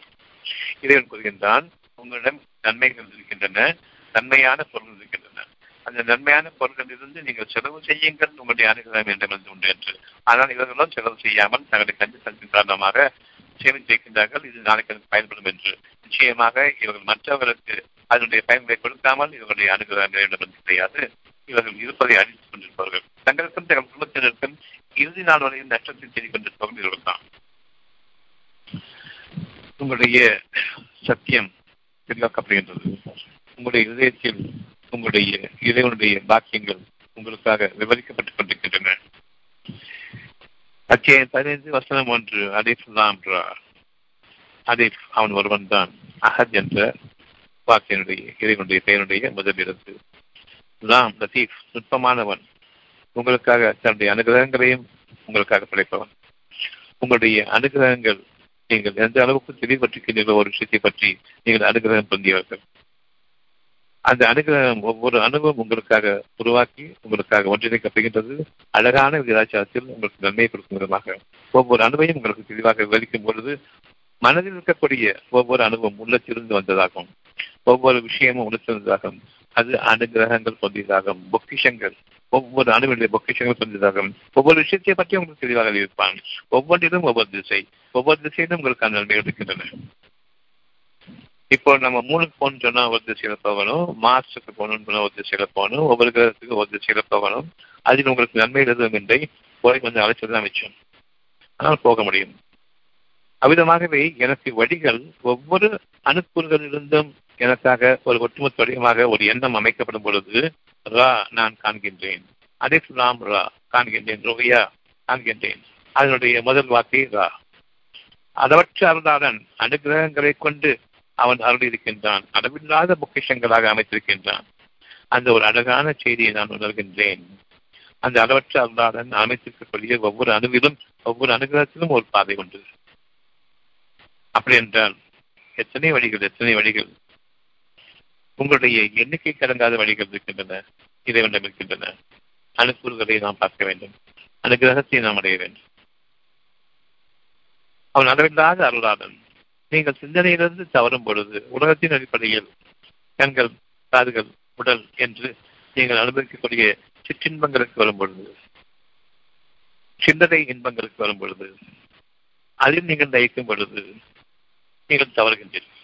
S1: இறைவன் கூறுகின்றான் உங்களிடம் நன்மைகள் இருக்கின்றன நன்மையான பொருள் இருக்கின்றன. அந்த நன்மையான பொருளிலிருந்து நீங்கள் செலவு செய்யுங்கள். உங்களுடைய அனுகிரகம் என்று உண்டு என்று. ஆனால் இவர்களும் செலவு செய்யாமல் தங்களை கஞ்சி தந்தின் காரணமாக சேமித்து வைக்கின்றார்கள் இது நாளைக்கு எனக்கு பயன்படும் என்று. நிச்சயமாக இவர்கள் மற்றவர்களுக்கு அதனுடைய பயன்களை கொடுக்காமல் இவர்களுடைய அனுகிரகம் வேண்டும் கிடையாது. இவர்கள் இருப்பதை அழித்துக் கொண்டிருப்பார்கள் தங்களுக்கும் தங்கள் குடும்பத்தினருக்கும் இறுதி நாள் வரையில் நஷ்டத்தை செய்து கொண்டிருப்பவர்கள் இவர்கள் தான் உங்களுடைய சத்தியம் தெளிவாக்கப்படுகின்றது உங்களுடைய இதயத்தில் உங்களுடைய இறைவனுடைய பாக்கியங்கள் உங்களுக்காக விவரிக்கப்பட்டுக் கொண்டிருக்கின்றன. அத்தியாயம் பதினைந்து வசனம் ஒன்று. அலிஃப் லாம் ரா. அவன் ஒருவன் தான். அஹத் என்ற வாக்கினுடைய இறைவனுடைய பெயருடைய முதல் இருந்து லத்தீஃப் லத்தீப் நுட்பமானவன். உங்களுக்காக தன்னுடைய அனுகிரகங்களையும் உங்களுக்காக படைப்பவன். உங்களுடைய அனுகிரகங்கள் நீங்கள் எந்த அளவுக்கு தெளிவுபட்டிருக்கின்றீர்களோ ஒரு விஷயத்தை பற்றி நீங்கள் அனுகிரகம் பொந்தியவர்கள் அந்த அனுகிரகம் ஒவ்வொரு அனுபவம் உங்களுக்காக உருவாக்கி உங்களுக்காக ஒன்றிணைக்கப்படுகின்றது. அழகான விகிதாச்சாரத்தில் உங்களுக்கு நன்மையை கொடுக்கும் விதமாக ஒவ்வொரு அனுபவம் உங்களுக்கு தெளிவாக விவரிக்கும் பொழுது மனதில் இருக்கக்கூடிய ஒவ்வொரு அனுபவம் உள்ளத்திலிருந்து வந்ததாகும். ஒவ்வொரு விஷயமும் உள்ளத்திலிருந்ததாகும். அது அனுகிரகங்கள் கொண்டதாகும் பொக்கிஷங்கள் ஒவ்வொரு அணுவினுடைய பொக்கிஷங்கள் கொண்டதாகும் ஒவ்வொரு விஷயத்தை பற்றி உங்களுக்கு தெளிவாக அறிவிப்பான். ஒவ்வொன்றிலும் ஒவ்வொரு திசை ஒவ்வொரு திசையிலும் உங்களுக்கு அந்த நன்மைகள் இருக்கின்றன. இப்போ நம்ம மூணுக்கு போகணும்னு சொன்னா ஒரு திசையில போகணும் மார்ச்சுக்கு போகணும்னு சொன்னா ஒரு திசையில போகணும் ஒவ்வொரு கிரகத்துக்கு ஒரு திசையில போகணும் அதில் உங்களுக்கு நன்மை எதுவும் இல்லை. போய் கொஞ்சம் அழைச்சது தான் மிச்சம். ஆனால் போக முடியும். அவ்விதமாகவே எனக்கு வழிகள் ஒவ்வொரு அணுக்கூறுகளிலிருந்தும் எனக்காக ஒரு ஒட்டுமொத்த வடிவமாக ஒரு எண்ணம் அமைக்கப்படும் பொழுது ரா நான் காண்கின்றேன். அதே ராம் ரா காண்கின்றேன். ரோஹியா காண்கின்றேன். அதனுடைய முதல் வார்த்தை ரா. அதவற்ற அருளாளன் அனுகிரகங்களை கொண்டு அவன் அருளியிருக்கின்றான். அளவில்லாத பொக்கிஷங்களாக அமைத்திருக்கின்றான். அந்த ஒரு அழகான செய்தியை நான் உணர்கின்றேன். அந்த அளவற்ற அருளாளன் அமைத்திருக்கக்கூடிய ஒவ்வொரு அணுவிலும் ஒவ்வொரு அனுகிரகத்திலும் ஒரு பாதை உண்டு. அப்படி என்றால் எத்தனை வழிகள் எத்தனை வழிகள்? உங்களுடைய எண்ணிக்கை கடங்காத வழிகள் இருக்கின்றன இறைவனம் இருக்கின்றன. அணுக்கூறுகளை நாம் பார்க்க வேண்டும். அனுகிரகத்தை நாம் அடைய வேண்டும். அவன் அளவில்லாத அருளாளன். நீங்கள் சிந்தனையிலிருந்து தவறும் பொழுது உலகத்தின் அடிப்படையில் கண்கள் காதுகள் உடல் என்று நீங்கள் அனுபவிக்கக்கூடிய சிற்றின்பங்களுக்கு வரும் பொழுது சிந்தனை இன்பங்களுக்கு வரும் பொழுது அதில் நீங்கள் நயிக்கும் பொழுது நீங்கள் தவறுகின்றீர்கள்.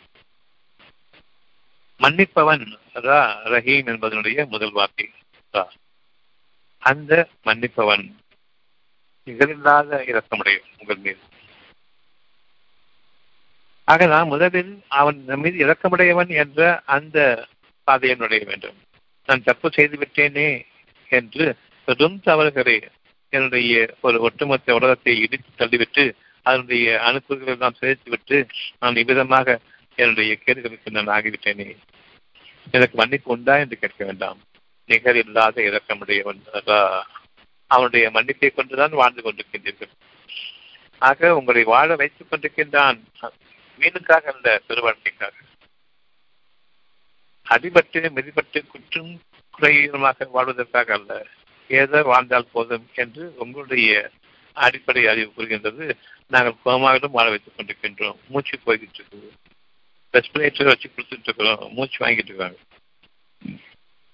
S1: மன்னிப்பவன் ரா ரஹீம் என்பதனுடைய முதல் வார்த்தை ரா அந்த மன்னிப்பவன் நிகழில்லாத இரக்கமுடைய உங்கள் மீது. ஆக நான் முதலில் அவன் மீது இறக்கமுடையவன் என்ற அந்த பாதையை நுழைய வேண்டும். நான் தப்பு செய்து விட்டேனே என்று பெரும் தவறுகளை என்னுடைய ஒரு ஒட்டுமொத்த உலகத்தை இடித்து தள்ளிவிட்டு அதனுடைய அனுப்புகளை நான் சிதைத்து விட்டு நான் இவ்விதமாக என்னுடைய கேடுகளுக்கு நான் ஆகிவிட்டேனே. எனக்கு மன்னிப்பு உண்டா என்று கேட்க வேண்டாம். நிகர் இல்லாத இறக்கமுடையவன் அவனுடைய மன்னிப்பை கொண்டுதான் வாழ்ந்து கொண்டிருக்கின்றீர்கள். ஆக உங்களை வாழ வைத்துக் கொண்டிருக்கின்றான் மீனுக்காக அல்ல பெருவாழ்க்கைக்காக அடிபட்டு மிதிப்பட்டு குற்றும் குறையுமாக வாழ்வதற்காக அல்ல. ஏதோ வாழ்ந்தால் போதும் என்று உங்களுடைய அடிப்படை அறிவு கூறுகின்றது. நாங்கள் கோமாவிலும் வாழ வைத்துக் கொண்டிருக்கின்றோம். மூச்சு போய்கிட்டு இருக்குது ரெஸ்பிரேட்டர் வச்சு கொடுத்துட்டு இருக்கிறோம் மூச்சு வாங்கிட்டு இருக்காங்க.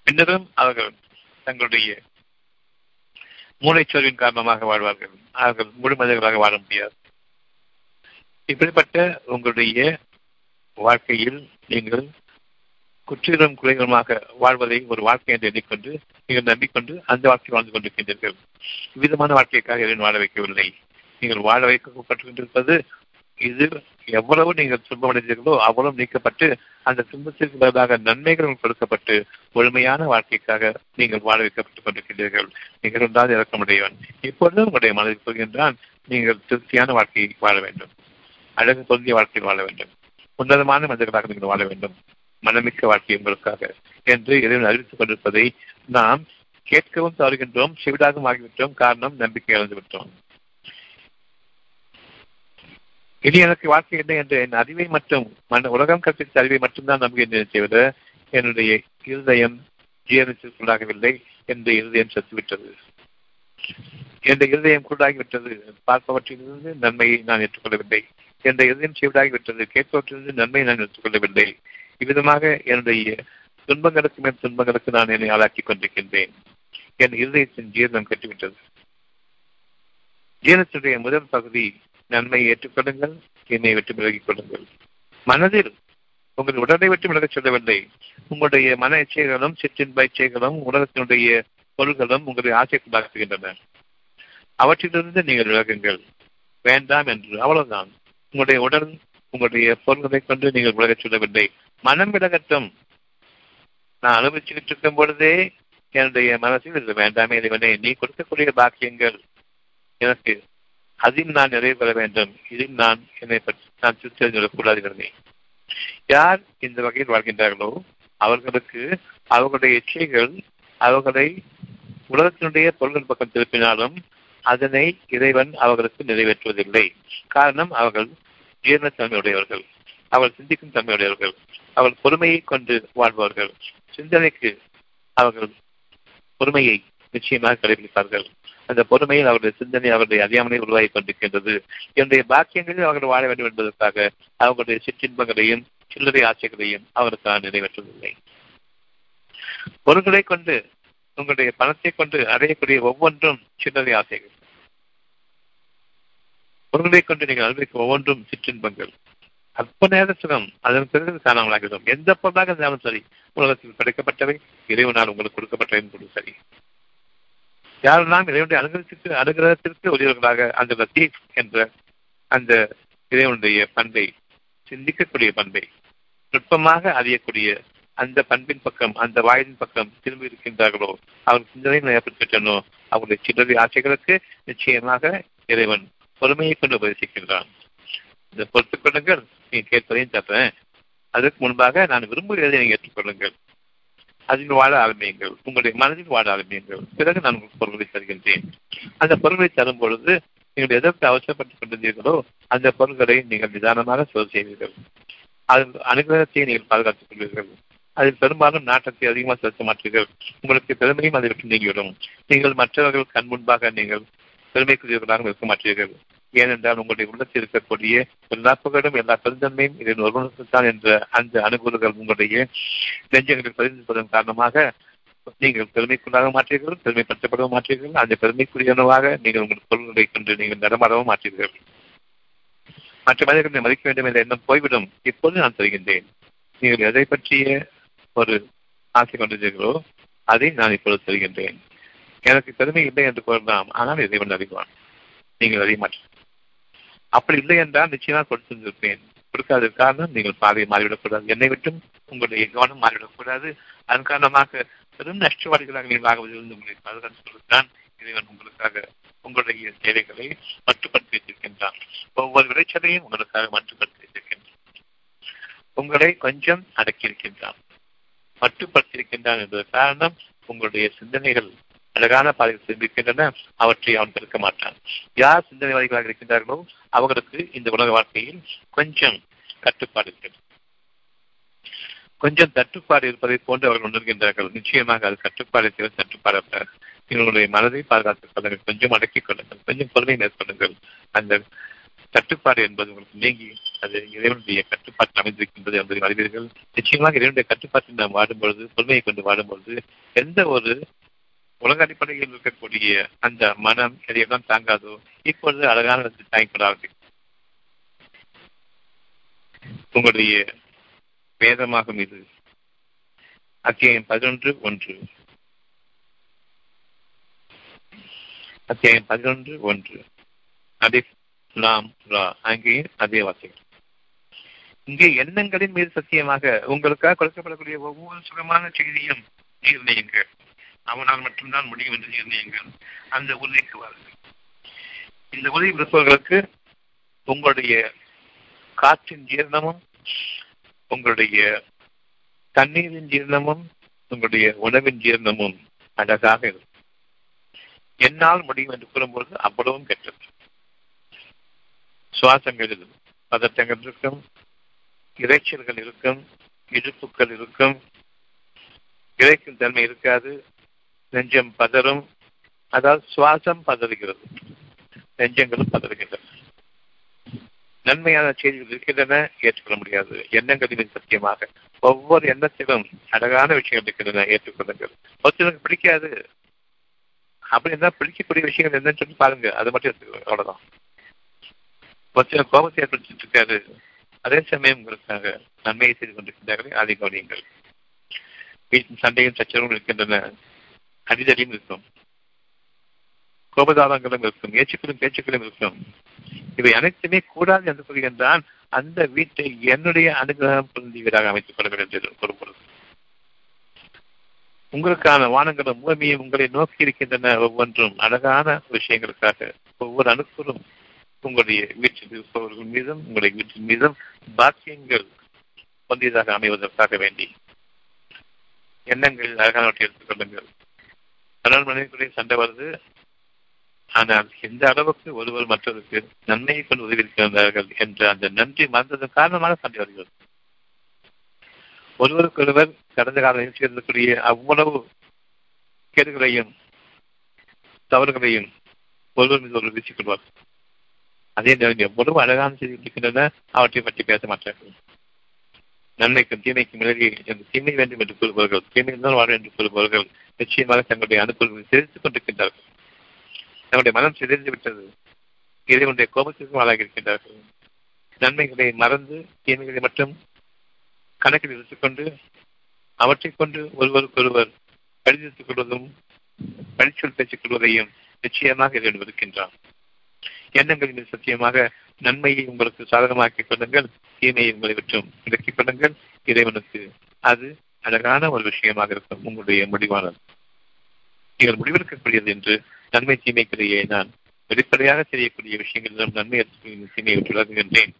S1: பின்னரும் அவர்கள் தங்களுடைய மூளைச்சோர்வின் காரணமாக வாழ்வார்கள். அவர்கள் முழு மனிதர்களாக வாழ முடியாது. இப்படிப்பட்ட உங்களுடைய வாழ்க்கையில் நீங்கள் குற்றிலும் குறைகளுமாக வாழ்வதை ஒரு வாழ்க்கை என்று எண்ணிக்கொண்டு நீங்கள் நம்பிக்கொண்டு அந்த வாழ்க்கை வாழ்ந்து கொண்டிருக்கின்றீர்கள். விதமான வாழ்க்கைக்காக எதையும் வாழ வைக்கவில்லை. நீங்கள் வாழ வைக்கப்பட்டுக்கொண்டிருப்பது இது எவ்வளவு நீங்கள் துன்பமடைந்தீர்களோ அவ்வளவு நீக்கப்பட்டு அந்த துன்பத்திற்கு பதிலாக நன்மைகள் கொடுக்கப்பட்டு முழுமையான வாழ்க்கைக்காக நீங்கள் வாழ வைக்கப்பட்டுக் கொண்டிருக்கின்றீர்கள். நிகழ்ந்தால் இறக்கமுடையவன். இப்பொழுது உங்களுடைய மனதில் சொல்கின்றான் நீங்கள் திருப்தியான வாழ்க்கையை வாழ வேண்டும். அழகு பொருந்திய வாழ்க்கையில் வாழ வேண்டும். உன்னதமான மனிதர்களாக நீங்கள் வாழ வேண்டும். மனமிக்க வாழ்க்கை உங்களுக்காக என்று இறைவன் அறிவித்துக் கொண்டிருப்பதை நாம் கேட்கவும் தவறுகின்றோம் செவிடாகவும் ஆகிவிட்டோம். காரணம் நம்பிக்கை இழந்துவிட்டோம் இனி எனக்கு வாழ்க்கை என்ன என்று என் அறிவை மட்டும் மன உலகம் கற்பித்த அறிவை மட்டும்தான் நம்புகின்றேன் செய்வத என்னுடைய இருதயம் ஜீரணத்திற்குள்ளாகவில்லை என்று இருதயம் செத்துவிட்டது. என்ற இருதயம் குள்ளாகிவிட்டது பார்ப்பவற்றிலிருந்து நன்மையை நான் ஏற்றுக்கொள்ளவில்லை. என்ற எதையும் செய்வதாகிவிட்டது கேட்பவற்றிலிருந்து நன்மை நான் எடுத்துக்கொள்ளவில்லை இவ்விதமாக என்னுடைய துன்பங்களுக்கு மேல் துன்பங்களுக்கு நான் என்னை ஆளாக்கிக் கொண்டிருக்கின்றேன். என் இருதயத்தின் ஜீரணம் கட்டிவிட்டது. ஜீரணத்துடைய முதல் பகுதி நன்மையை ஏற்றுக்கொள்ளுங்கள் என்னை விட்டு விலகிக் கொள்ளுங்கள். மனதில் உங்கள் உடலை விட்டு விலகச் சொல்லவில்லை. உங்களுடைய மன இச்சைகளும் சிற்றின்ப இச்சைகளும் உலகத்தினுடைய பொருள்களும் உங்களுடைய ஆசைக்குள்ளாக்குகின்றன. அவற்றிலிருந்து நீங்கள் விலகுங்கள். வேண்டாம் என்று அவ்வளவுதான். உங்களுடைய உடல் உங்களுடைய பொருள்களை கொண்டு நீங்கள் விலகச் சொல்லவில்லை மனம் விலகட்டும் நான் அனுபவிச்சுக்கிட்டு இருக்கும் பொழுதே என்னுடைய மனசில் இது வேண்டாமே இறைவனே நீ கொடுக்கக்கூடிய பாக்கியங்கள் எனக்கு அதில் நான் நிறைவு பெற வேண்டும். இதில் நான் என்னை பற்றி நான் தெரிந்துவிடக்கூடாது இறைவனே. யார் இந்த வகையில் வாழ்கின்றார்களோ அவர்களுக்கு அவர்களுடைய இச்சைகள் அவர்களை உலகத்தினுடைய பொருள்கள் பக்கம் திருப்பினாலும் அதனை இறைவன் அவர்களுக்கு நிறைவேற்றுவதில்லை. காரணம் அவர்கள் ஜீரணத்தன்மையுடையவர்கள் அவள் சிந்திக்கும் தன்மையுடையவர்கள். அவள் பொறுமையை கொண்டு வாழ்பவர்கள். சிந்தனைக்கு அவர்கள் பொறுமையை நிச்சயமாக கடைபிடிப்பார்கள். அந்த பொறுமையில் அவருடைய சிந்தனை அவருடைய அறியாமலை உருவாகி கொண்டிருக்கின்றது. என்னுடைய பாக்கியங்களில் அவர்கள் வாழ வேண்டும் என்பதற்காக அவர்களுடைய சிற்றின்பங்களையும் சில்லறை ஆட்சிகளையும் அவருக்காக நிறைவேற்றவில்லை பொருள்களை கொண்டு உங்களுடைய பணத்தை கொண்டு அடையக்கூடிய ஒவ்வொன்றும் சின்னதை ஆசைகள். பொருளை கொண்டு நீங்கள் அனுபவிக்கும் ஒவ்வொன்றும் சிற்றின்பங்கள். அற்ப நேர சுகம் அதன் பிறகு காணாமலாகிடும் எந்த பொருளாக இருந்தாலும் சரி உலகத்தில் படைக்கப்பட்டவை இறைவனால் உங்களுக்கு கொடுக்கப்பட்டவை என்பது சரி. யாரெல்லாம் இறைவனுடைய அனுகிரகத்திற்கு அனுகிரகத்திற்கு உரியவர்களாக அந்த லத்தீப் என்ற அந்த இறைவனுடைய பண்பை சிந்திக்கக்கூடிய பண்பை நுட்பமாக அறியக்கூடிய அந்த பண்பின் பக்கம் அந்த வாயிலின் பக்கம் திரும்பி இருக்கின்றார்களோ அவர்கள் சிந்தனை ஏற்படுத்தனோ அவருடைய சில்லறை ஆசைகளுக்கு நிச்சயமாக இறைவன் பொறுமையை கொண்டு உபதேசிக்கின்றான். இதை பொறுத்துக் கொள்ளுங்கள் நீங்க கேட்பதையும் தப்பேன். அதற்கு முன்பாக நான் விரும்புகிறதை நீங்கள் ஏற்றுக்கொள்ளுங்கள். அதில் வாழ ஆரம்பியுங்கள். உங்களுடைய மனதில் வாழ ஆரம்பியுங்கள். பிறகு நான் உங்களுக்கு பொருள்களை தருகின்றேன். அந்த பொருள்களை தரும் பொழுது நீங்கள் எதற்கு அவசரப்பட்டுக் கொண்டிருந்தீர்களோ அந்த பொருள்களை நீங்கள் நிதானமாக சோதனை செய்வீர்கள். அதன் அனுகிரகத்தை நீங்கள் பாதுகாத்துக் கொள்வீர்கள். அதில் பெரும்பாலும் நாட்டத்தை அதிகமாக செலுத்த மாட்டீர்கள் உங்களுக்கு பெருமையும் அதை விட்டு நீங்கிவிடும். நீங்கள் மற்றவர்கள் கண் முன்பாக நீங்கள் பெருமைக்குரியவர்களாக இருக்க மாட்டீர்கள். ஏனென்றால் உங்களுடைய உள்ளத்தில் இருக்கக்கூடிய எல்லா புகழும் எல்லா பெருந்தன்மையும் இதன் ஒருவனுக்குத்தான் என்ற அந்த அனுகூலங்கள் உங்களுடைய நெஞ்சங்களில் பதிந்திருப்பதன் காரணமாக நீங்கள் பெருமைக்குள்ளாக மாற்றீர்கள் பெருமைப்படுத்தப்பட மாற்றீர்கள் அந்த பெருமைக்குரியனவாக நீங்கள் உங்கள் பொருள்களை கொண்டு நீங்கள் நடமாடவும் மாற்றீர்கள் மற்ற மனிதர்களை மதிக்க வேண்டும் என்ற எண்ணம் போய்விடும். இப்போது நான் தருகின்றேன் நீங்கள் எதை பற்றிய ஒரு ஆசை கொண்டிருக்கிறோ அதை நான் இப்பொழுது சொல்கின்றேன். எனக்கு பெருமை இல்லை என்று கூறலாம் ஆனால் இறைவன் அறிவான். நீங்கள் அறிய மாட்டீர்கள். அப்படி இல்லை என்றால் நிச்சயமாக கொடுத்திருந்திருப்பேன் கொடுக்காத காரணம் நீங்கள் பாதையை மாறிவிடக்கூடாது. என்னை விட்டும் உங்களுடைய கவனம் மாறிவிடக்கூடாது. அதன் காரணமாக பெரும் நஷ்டவாதிகளாக நீங்கள் ஆகுவதிலிருந்து உங்களை பாதுகாத்துதான் இறைவன் உங்களுக்காக உங்களுடைய தேவைகளை மட்டுப்படுத்தி வைத்திருக்கின்றான். ஒவ்வொரு விளைச்சலையும் உங்களுக்காக மட்டுப்படுத்தி வைத்திருக்கின்றான். உங்களை கொஞ்சம் அடக்கியிருக்கின்றான். மட்டுப்படுத்தியிருக்கின்றான் என்பது காரணம் உங்களுடைய சிந்தனைகள் அழகான பாதையில் சிந்திக்கின்றன அவற்றை அவன் பெருக்க மாட்டான். யார் சிந்தனைவாதிகளாக இருக்கின்றார்களோ அவர்களுக்கு இந்த உலக வாழ்க்கையில் கொஞ்சம் கட்டுப்பாடு இருக்கிறது. கொஞ்சம் தட்டுப்பாடு இருப்பதை போன்று அவர்கள் உணர்கின்றார்கள். நிச்சயமாக அது கட்டுப்பாடு தவிர தட்டுப்பாடு எங்களுடைய மனதை பாதுகாத்துக் கொள்ளுங்கள். கொஞ்சம் அடக்கிக் கொள்ளுங்கள். கொஞ்சம் பொறுமை மேற்கொள்ளுங்கள். அந்த கட்டுப்பாடு என்பது உங்களுக்கு நீங்கி அது இறைவனுடைய கட்டுப்பாட்டில் அமைந்திருக்கின்றது என்பதை அறிவீர்கள். நிச்சயமாக இறைவனுடைய கட்டுப்பாட்டில் நாம் வாடும்பொழுது பொறுமையை கொண்டு வாடும்பொழுது எந்த ஒரு உலக அடிப்படையில் இருக்கக்கூடிய அந்த மனம் எதையெல்லாம் தாங்காதோ இப்பொழுது அழகான தாங்கிக் ஆரம்பிக்கும் உங்களுடைய வேதமாகும் இது. அத்தியாயம் பதினொன்று ஒன்று. அத்தியாயம் பதினொன்று ஒன்று. அதே நாம் ரா அங்கேயும் அதே வாசிக்கிறோம் இங்கே எண்ணங்களின் மீது சத்தியமாக உங்களுக்காக கொடுக்கப்படக்கூடிய ஒவ்வொரு சுகமான செய்தியும் நிர்ணயங்கள் அவனால் மட்டும்தான் முடியும் என்று நிர்ணயங்கள் அந்த உறுதிக்கு வாருங்கள். இந்த உறுதி இருப்பவர்களுக்கு உங்களுடைய காற்றின் ஜீரணமும் உங்களுடைய தண்ணீரின் ஜீரணமும் உங்களுடைய உணவின் ஜீரணமும் அழகாக இருக்கும். என்னால் முடியும் என்று கூறும்போது அவ்வளவும் கெட்டது. சுவாசங்களில் பதட்டங்கள் இருக்கும். இறைச்சல்கள் இருக்கும். இடுப்புக்கள் இருக்கும். இறைக்கும் தன்மை இருக்காது. நெஞ்சம் பதறும். அதாவது சுவாசம் பதறுகிறது. நெஞ்சங்களும் பதறுகின்றன. நன்மையான செய்திகள் இருக்கின்றன. ஏற்றுக்கொள்ள முடியாது. எண்ணங்களின் சத்தியமாக. ஒவ்வொரு எண்ணத்திலும் அழகான விஷயங்கள் இருக்கின்றன. ஏற்றுக்கொள்ளுங்கள். ஒருத்தருக்கு பிடிக்காது. அப்படி இருந்தால் பிடிக்கக்கூடிய விஷயங்கள் என்னன்னு சொல்லி பாருங்க. அது மட்டும் எடுத்துக்கோங்க. அவ்வளவுதான். ஒருத்தர் கோபத்தை ஏற்படுத்திட்டு இருக்காரு. அதே சமயம் உங்களுக்காக நன்மையை செய்து கொண்டிருக்கின்றார்கள் அதை கவனியுங்கள். வீட்டின் சண்டையும் சச்சரவும் இருக்கின்றன. அடிதடியும் இருக்கும். கோபதாரங்களும் இருக்கும். ஏச்சுக்களும் பேச்சுக்களும் இருக்கும். இவை அனைத்துமே கூடாது என்று கூறுகின்றான் அந்த வீட்டை என்னுடைய அனுகிரகம் பொருந்தியவராக அமைத்துக் கொள்ள வேண்டும் என்று கூறும்பொழுது உங்களுக்கான வானங்களும் பூமியும் உங்களை நோக்கி இருக்கின்றன ஒவ்வொன்றும். அழகான விஷயங்களுக்காக ஒவ்வொரு அணுக்களும் உங்களுடைய வீட்டில் இருப்பவர்கள் மீதும் உங்களுடைய வீட்டின் மீதும் பாக்கியங்கள் பொந்தியதாக அமைவதற்காக வேண்டி. எண்ணங்கள் அழகானவற்றை எடுத்துக் கொள்ளுங்கள். கணவன் மனைவிக்குள்ளே சண்டை வருது. ஆனால் எந்த அளவுக்கு ஒருவர் மற்றவருக்கு நன்மையை கொண்டு உதவியிருக்கிறார்கள் என்ற அந்த நன்றி மறந்ததன் காரணமாக சண்டை வருகிறது. ஒருவருக்கொருவர் கடந்த கால நிகழ்ச்சியிருக்கக்கூடிய அவ்வளவு கேடுகளையும் தவறுகளையும் ஒருவர் மீது ஒருவர் வீசிக் கொள்வார். அதே நேரம் எவ்வளவு அழகான செய்திகள் இருக்கின்றன அவற்றை பற்றி பேச மாட்டார்கள் நன்மைக்கும் தீமைக்கும் விலகி என்று தீமை வேண்டும் என்று கூறுபவர்கள் தீமை தான் வாழ என்று கூறுபவர்கள் நிச்சயமாக தங்களுடைய அனுகூலங்களை சிதைத்துக் கொண்டிருக்கின்றார்கள். தங்களுடைய மனம் சிதைந்து விட்டது. இறைவனுடைய கோபத்திற்கும் ஆளாகி இருக்கின்றார்கள். நன்மைகளை மறந்து தீமைகளை மட்டும் கணக்கில் எடுத்துக்கொண்டு அவற்றைக் கொண்டு ஒருவருக்கொருவர் கடிதத்துக் கொள்வதும் பழிச்சொல் பேசிக் கொள்வதையும் நிச்சயமாக இறைவன் இருக்கின்றான் எண்ணங்களின் சத்தியமாக நன்மையை உங்களுக்கு சாதகமாக்கிக் கொள்ளுங்கள். தீமையை உங்களை விட்டும். விலக்கிக் கொள்ளுங்கள். இறைவனுக்கு அது அழகான ஒரு விஷயமாக இருக்கும். உங்களுடைய முடிவானது. நீங்கள் முடிவெடுக்கக்கூடியது என்று நன்மை தீமைக்கிடையே நான் வெளிப்படையாக தெரியக்கூடிய விஷயங்களிலும் நன்மை எடுத்துக்கொள்கின்ற தீமையை விட்டு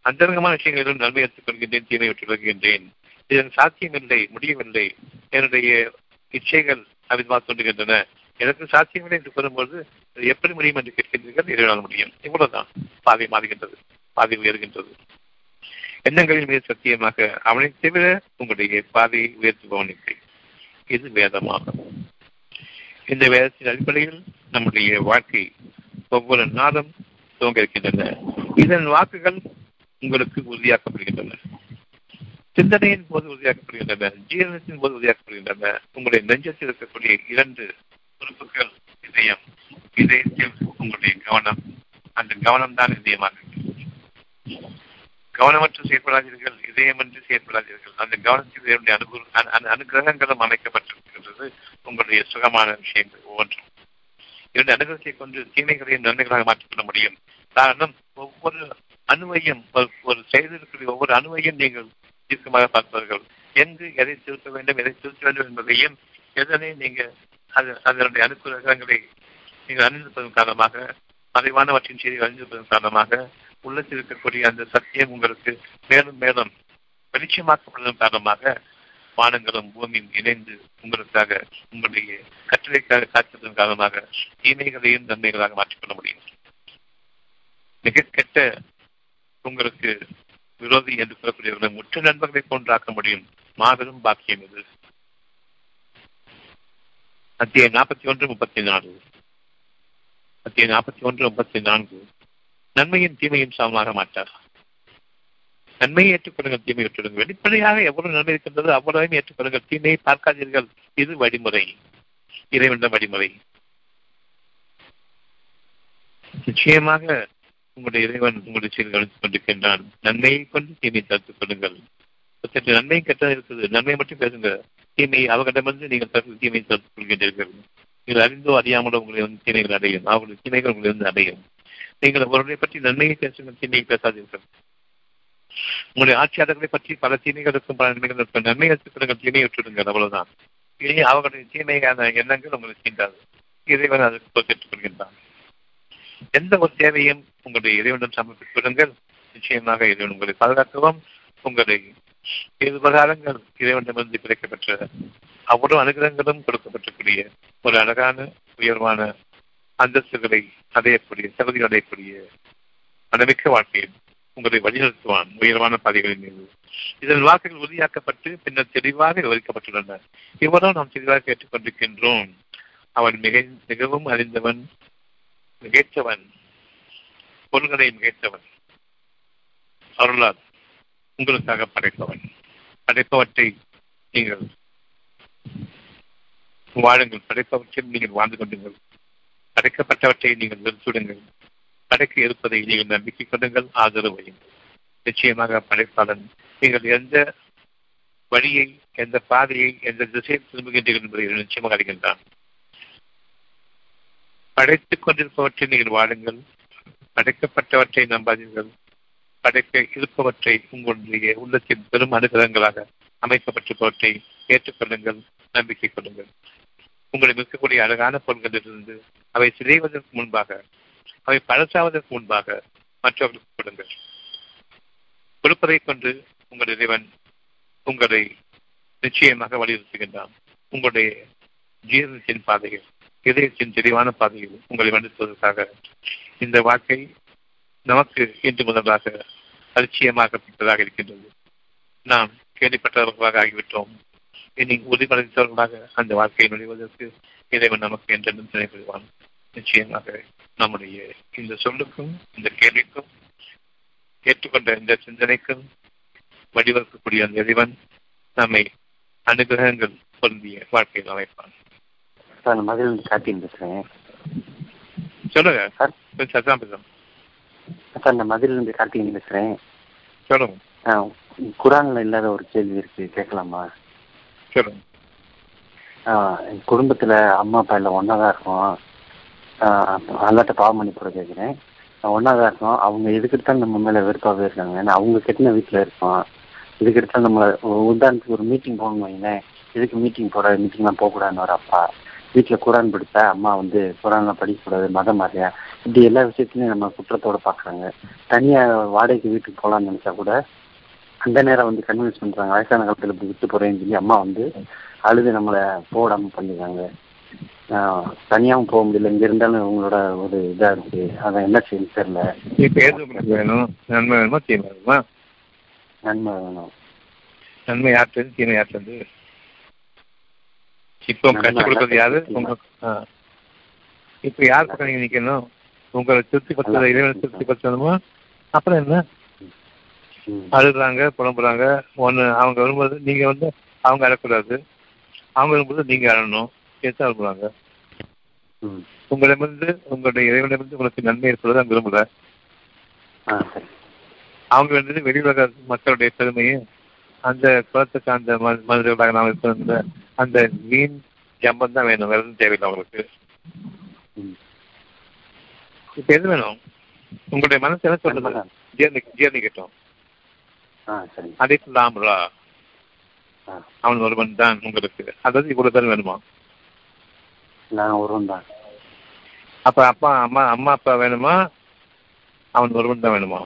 S1: அந்தரங்கமான விஷயங்களிலும் நன்மை எடுத்துக் கொள்கின்றேன் தீமை விட்டு இதன் சாத்தியமில்லை முடியவில்லை. என்னுடைய இச்சைகள் அவிதமாக தோன்றுகின்றன. எனக்கு சாத்தியமில்லை என்று கூறும்போது எப்படி முடியும் என்று கேட்கின்றீர்கள்? இறைவனால் முடியும். இவ்வளவுதான். பாதை மாறுகின்றது. பாதை உயர்கின்றது. எண்ணங்களின் மீது சத்தியமாக அவனை தவிர உங்களுடைய பாதையை உயர்த்துபவன் இல்லை இது வேதமாகும். இந்த வேதத்தின் அடிப்படையில் நம்முடைய வாழ்க்கை ஒவ்வொரு நாளும் துவங்க இருக்கின்றன. இதன் வாக்குகள் உங்களுக்கு உறுதியாக்கப்படுகின்றன. சிந்தனையின் போது உறுதியாக்கப்படுகின்றன. ஜீரணத்தின் போது உறுதியாக்கப்படுகின்றன. உங்களுடைய நெஞ்சத்தில் இருக்கக்கூடிய இரண்டு உறுப்புகள் இதயம் இதயத்தில் உங்களுடைய கவனம் அந்த கவனம் தான் இதயமாக கவனமற்று செயற்படாதீர்கள் இதயமன்று செயற்படாதீர்கள். அந்த கவனத்தில் என்னுடைய அனுகு அனுகிரகங்களும் அமைக்கப்பட்டிருக்கின்றது உங்களுடைய சுகமான விஷயங்கள் ஒவ்வொன்றும். இரண்டு அனுகிரகத்தை கொண்டு தீமைகளையும் நன்மைகளாக மாற்றிக்கொள்ள முடியும். காரணம் ஒவ்வொரு அணுவையும் ஒரு செய்திருக்கிற ஒவ்வொரு அணுவையும் நீங்கள் தீர்க்கமாக பார்ப்பார்கள் எங்கு எதை திருத்த வேண்டும் எதை திருத்த வேண்டும் என்பதையும் எதனை நீங்கள் அது அதனுடைய அனுகிரகங்களை நீங்கள் அறிந்திருப்பதன் காரணமாக மறைவானவற்றின் செய்தி அறிந்திருப்பதன் காரணமாக உள்ளத்தில் இருக்கக்கூடிய அந்த சத்தியம் உங்களுக்கு மேலும் மேலும் வெளிச்சமாக்கப்படுவதன் காரணமாக வானங்களும் பூமியும் இணைந்து உங்களுக்காக உங்களுடைய கட்டளைக்காக காத்திருப்பதன் காரணமாக தீமைகளையும் நன்மைகளாக மாற்றிக்கொள்ள முடியும். மிக கெட்ட உங்களுக்கு விரோதி என்று சொல்லக்கூடியவர்களை முற்று நண்பர்களை போன்றாக்க முடியும். மாபெரும் பாக்கியம் இது. அத்தியாயம் நாற்பத்தி ஒன்று முப்பத்தி நான்கு. அத்தியாயம் நாற்பத்தி ஒன்று முப்பத்தி நான்கு. நன்மையும் தீமையும் சமமாக மாட்டார். நன்மையை ஏற்றுக்கொள்ளுங்கள் தீமை விட்டுடுங்கள் வெளிப்படையாக எவ்வளவு நன்மை இருக்கின்றது அவ்வளவையும் ஏற்றுக்கொள்ளுங்கள். தீமையை பார்க்காதீர்கள். இது வழிமுறை. இறைவன வழிமுறை. நிச்சயமாக உங்களுடைய இறைவன் உங்களுடைய செயல் கவனித்துக் கொண்டிருக்கின்றான். நன்மையை கொண்டு தீமையை தடுத்துக் கொள்ளுங்கள். நன்மை கெட்டது இருக்குது. நன்மை மட்டும் பேசுங்க தீமையை அவர்களிடமிருந்து நீங்கள் தீமையை தடுத்துக் கொள்கின்றீர்கள். நீங்கள் அறிந்தோ அறியாமலோ உங்களை வந்து தீமைகள் அடையும். அவர்களுடைய தீமைகள் உங்களை வந்து அடையும். நீங்கள் அவர்களை பற்றி நன்மையை பேசுங்கள் தீமையை பேசாதீர்கள். உங்களுடைய ஆட்சியாளர்களை பற்றி பல தீமைகள் இருக்கும் பல நன்மைகள் இருக்கும். நன்மை எடுத்துக்கொள்ளுங்கள் தீமையை விட்டுடுங்கள் அவ்வளவுதான். இனி அவர்களுடைய தீமையான எண்ணங்கள் உங்களுக்கு தீண்டாது. இறைவன் அதற்கு பொறுப்பேற்றுக் கொள்கின்றான். எந்த ஒரு தேவையும் உங்களுடைய இறைவனிடம் சமர்ப்பித்து விடுங்கள் நிச்சயமாக இறைவன் உங்களை பாதுகாக்கவும் உங்களை இருபகாரங்கள் இறைவனிடமிருந்து கிடைக்கப்பெற்ற அவ்வளவு அனுகிரகங்களும் கொடுக்கப்பட்டக்கூடிய ஒரு அழகான உயர்வான அந்தஸ்துகளை அடையக்கூடிய தகுதி அடையக்கூடிய மனமிக்க வாழ்க்கையில் உங்களை வழிநடத்துவான் உயர்வான பாதைகளின் மீது. இதன் வாக்குகள் உறுதியாக்கப்பட்டு பின்னர் தெளிவாக விவரிக்கப்பட்டுள்ளன. இவரும் நாம் தெளிவாக கேட்டுக்கொண்டிருக்கின்றோம். அவன் மிக மிகவும் அறிந்தவன் மிகைத்தவன் பொருள்களை மிகைத்தவன் அருளால். உங்களுக்காக படைப்பவன் படைப்பவற்றை நீங்கள் வாழுங்கள். படைப்பவற்றில் நீங்கள் வாழ்ந்து கொண்டுங்கள் படைக்கப்பட்டவற்றை நீங்கள் நிறுத்திவிடுங்கள் படைக்க இருப்பதை நீங்கள் நம்பிக்கை கொள்ளுங்கள். ஆதரவு வையுங்கள். நிச்சயமாக படைப்பாளன் நீங்கள் எந்த வழியை எந்த பாதையை எந்த திசையில் திரும்புகின்றீர்கள் என்பதை நிச்சயமாக அறிகின்றான். படைத்துக் கொண்டிருப்பவற்றை நீங்கள் வாழுங்கள். படைக்கப்பட்டவற்றை நம்பாதீர்கள். படைக்க இருப்பவற்றை உங்களுடைய உள்ளத்தின் பெரும் அனுகிரகங்களாக அமைக்கப்பட்டிருப்பவற்றை ஏற்றுக்கொள்ளுங்கள் நம்பிக்கை கொள்ளுங்கள். உங்களிடம் இருக்கக்கூடிய அழகான பொருள்களிலிருந்து அவை சிதைவதற்கு முன்பாக அவை பழசாவதற்கு முன்பாக மற்றவர்களுக்கு கொடுங்கள். கொடுப்பதைக் கொண்டு உங்கள் இறைவன் உங்களை நிச்சயமாக வலியுறுத்துகின்றான். உங்களுடைய ஜீரணத்தின் பாதையில் இதயத்தின் தெளிவான பாதையில் உங்களை வந்திருப்பதற்காக இந்த வாழ்க்கை நமக்கு இன்று முதலாக அலட்சியமாக்கப்பட்டதாக இருக்கின்றது. நாம் கேள்விப்பட்டவர்களாக ஆகிவிட்டோம். இனி உறுதிமடைந்தவர்களாக அந்த வாழ்க்கையை நுழைவதற்கு இறைவன் நமக்கு என்றென்றும் துணை புரிவான். நிச்சயமாக நம்முடைய இந்த சொல்லுக்கும் இந்த கேள்விக்கும் ஏற்றுக்கொண்ட இந்த சிந்தனைக்கும் வடிவகுக்கக்கூடிய அந்த இறைவன் நம்மை அனுகிரகங்கள் பொருந்திய வாழ்க்கையில் அமைப்பான்.
S2: சார் கார்த்திகன் பேசுகிறேன்
S1: சொல்லுங்க.
S2: சார்.
S1: சத்தமா பேசுங்க.
S2: சார் நான் மதுரையிலேருந்து கார்த்திகன் பேசுகிறேன்
S1: சொல்லுங்க.
S2: குரானில் இல்லாத ஒரு கேள்வி இருக்கு கேட்கலாமா?
S1: சொல்லுங்க.
S2: குடும்பத்தில் அம்மா அப்பா எல்லாம் ஒன்றா தான் இருக்கோம் அல்லாட்ட பாவம் பண்ணி கூட கேட்குறேன் ஒன்றா தான் இருக்கோம். அவங்க எதுக்கிட்டாலும் நம்ம மேலே வெறுப்பாகவே இருக்காங்க. ஏன்னா அவங்க கட்டின வீட்டில் இருக்கோம். இதுக்கிட்ட நம்மளை உதாரணத்துக்கு ஒரு மீட்டிங் போகணும் வைங்களேன். எதுக்கு மீட்டிங் போகிற மீட்டிங்லாம் போகக்கூடாதுன்னு ஒரு அப்பா. வீட்டில் குரான் படித்தா அம்மா வந்து குரான்லாம் படிக்கக்கூடாது மதம் மாதிரியா இப்படி எல்லா விஷயத்துலையும் நம்ம குற்றத்தோட பார்க்குறாங்க. தனியாக வாடகைக்கு வீட்டுக்கு போகலான்னு நினச்சா கூட அந்த நேரம் வந்து கன்வின்ஸ் பண்ணுறாங்க வயசான காலத்தில் இப்படி விட்டு போகிறேன்னு சொல்லி அம்மா வந்து அழுது நம்மளை போடாமல் பண்ணிடுறாங்க தனியாகவும் போக முடியல. இங்கே இருந்தாலும் உங்களோட ஒரு இதாக இருக்கு. அதான் என்ன செய்யணும் தெரியல.
S1: வேணும். நன்மை வேணுமா தீமை வேணுமா?
S2: நன்மை வேணும்.
S1: நன்மை யார்ட்டு தீமை யார்ட்டு இப்போ கற்றுக் கொடுக்கறது யாரு? உங்க. இப்ப யார் பக்கம் நீங்க நிக்கணும் உங்களை திருப்தி படுத்துறத இறைவனை திருப்தி படுத்தணுமா அப்புறம் என்ன. அழுகுறாங்க புலம்புறாங்க. ஒண்ணு அவங்க வரும்போது நீங்க வந்து அவங்க அழக்கூடாது. அவங்க வரும்போது நீங்க அழணும். சேர்த்து அழுகுறாங்க. உங்களிடமிருந்து உங்களுடைய இறைவனிடமிருந்து உங்களுக்கு நன்மை ஏற்படுவது அவங்க விரும்பல. அவங்க வந்து வெளியுலக மக்களுடைய பெருமையை. அந்த குலத்துக்கு அந்த ம- மனிதர்களாக நாம் இருந்த அந்த மீன் ஜம்பம் தான் வேணும். வேற தேவையில்லை அவங்களுக்கு
S2: ம்.
S1: இப்ப எது வேணும்? உங்களுடைய மனசு என்ன சொல்றது. ஜீர்ணி ஜீர்ணிக்கட்டும்
S2: ஆ சரி.
S1: அதே லாம்ரா.
S2: ஆ.
S1: அவன் ஒருவன் தான் உங்களுக்கு. அதாவது இவ்வளவு பேர் வேணுமா?
S2: நான் ஒருவன் தான்.
S1: அப்ப அப்பா அம்மா அம்மா அப்பா வேணுமா? அவன் ஒருவன் தான் வேணுமா?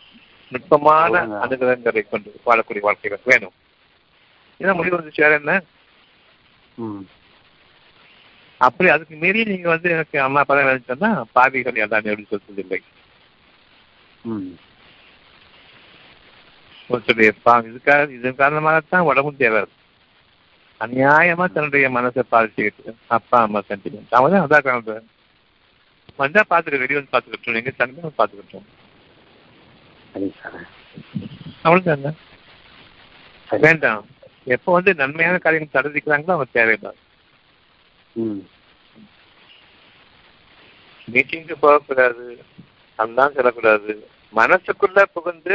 S1: நுட்பமான. அனுகிரகங்களை கொண்டு வாழக்கூடிய வாழ்க்கைகள் வேணும். ஏன்னா முடிவு வந்துச்சு வேற என்ன?
S2: ம்.
S1: அப்படி அதுக்கு மீறி நீங்க வந்து எனக்கு அம்மா அப்பா தான் வேணும்னு சொன்னா பாவிகள் எல்லாமே எப்படி சொல்றது இல்லை
S2: ம்.
S1: ஒருத்தருடைய பா இதுக்காக இதன் காரணமாகத்தான் உடம்பும் தேவை. அநியாயமா தன்னுடைய மனசை பாதிச்சுக்கிட்டு அப்பா அம்மா சென்டிமெண்ட் அவன் தான் அதான் காரணம் வந்தா பாத்துக்க வெளியே வந்து பாத்துக்கிட்டோம் எங்க வந்து பாத்துக்கிட்டோம்
S2: சரி
S1: வேண்டாம். எப்போ வந்து நன்மையான காரியங்கள் தடுதிக்கிறாங்களோ அவங்க தேவையில்லை மீட்டிங்க்கு போகக்கூடாது அதான் செல்லக்கூடாது. மனசுக்குள்ள புகுந்து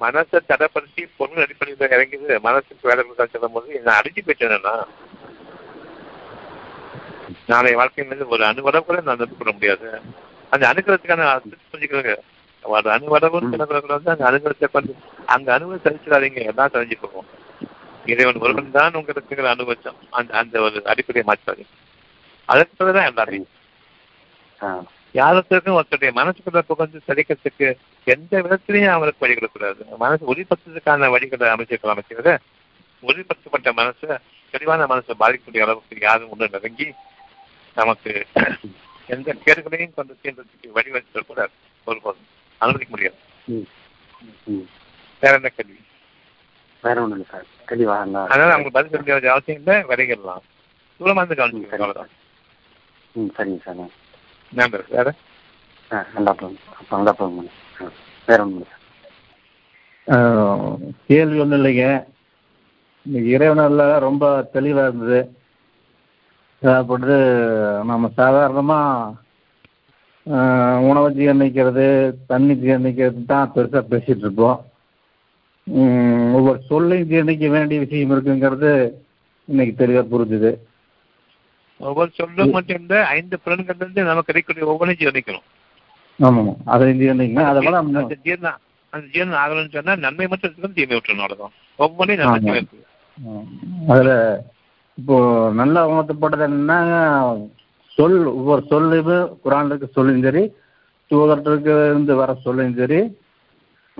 S1: மனசை தடைப்படுத்தி பொருள் அடிப்படையில் இறங்கிது மனசுக்கு வேலை கொடுத்தா சொல்லும் போது நான் அடிச்சு போயிட்டேன்னா நாளைய வாழ்க்கையிலிருந்து ஒரு அணுவடம் கூட நான் கொள்ள முடியாது. அந்த அணுகிறதுக்கான புரிஞ்சுக்கிறேங்க ஒரு அணுவடவும் சொல்லக்கூடாது அந்த அணுகிறத்தை கொண்டு அங்க அணுவை சரிச்சிடாதீங்க எல்லாம் தெரிஞ்சு போகும் இறைவன் ஒருவன் தான் உங்களுக்கு அனுபவம் அந்த அந்த ஒரு அடிப்படையை மாற்றாதீங்க அதற்கு பிறகுதான் எல்லாரையும்
S2: ஆ.
S1: யாருக்கும் ஒருத்தருடைய மனசுக்குள்ள புகழ்ந்து சலிக்கிறதுக்கு எந்த விதத்திலையும் அவங்களுக்கு வழி கொடுக்கூடாது மனசு ஒளிப்படுத்துறதுக்கான வழிகளை அமைச்சிருக்கலாம் அமைச்சத ஒளிப்படுத்தப்பட்ட மனசை தெளிவான மனசை பாதிக்கக்கூடிய அளவுக்கு யாரும் ஒன்று நெருங்கி நமக்கு எந்த கேடுகளையும் கொண்டு சேர்ந்ததுக்கு வழி வச்சுட கூடாது ஒருபோதும். அனுமதிக்க முடியாது. வேற என்ன கேள்வி?
S2: வேற ஒன்றும் இல்லை சார். தெளிவா
S1: அதனால அவங்க பதில் சொல்ல வேண்டிய அவசியம் இல்லை. விரைகிடலாம். தூரமா இருந்து கவனிச்சுக்கோங்க அவ்வளவுதான்.
S2: ம் சரிங்க சார்.
S1: நம்பர் வேற?
S2: ஆ நல்லா போகும் அப்போ நல்லா போகும் ஆ வேற ஒன்றும் இல்லை சார்.
S3: கேள்வி ஒன்றும் இல்லைங்க. இன்னைக்கு இறைவனில் ரொம்ப தெளிவாக இருந்தது. அதாவது நம்ம சாதாரணமாக உணவை ஜீரணிக்கிறது தண்ணி ஜீரணிக்கிறது தான் பெருசாக பேசிகிட்டு இருப்போம். ஒவ்வொரு சொல்லையும் ஜீரணிக்க வேண்டிய விஷயம் இருக்குங்கிறது இன்னைக்கு தெளிவாக புரிஞ்சுது.
S1: ஒவ்வொரு சொல்லும் மட்டும் ஐந்து புலன்கள் இருந்து நமக்கு கிடைக்கக்கூடிய ஒவ்வொன்றையும் ஜீரணிக்கணும்
S3: ஆமாம். அதை ஜீரணிக்கணும் அதை போல
S1: அந்த ஜீரணம் அந்த ஜீரணம் ஆகணும்னு சொன்னா நன்மை மட்டும் இருக்கணும் தீமை விட்டுறணும் அவ்வளவுதான். ஒவ்வொன்றையும் நன்மை. இருக்கு
S3: அதில் இப்போ நல்லா உணர்த்தப்பட்டது என்னன்னா சொல் ஒவ்வொரு சொல்லுமே குரான்ல இருக்க சொல்லும் சரி தூதர்கிட்ட இருந்து வர சொல்லும் சரி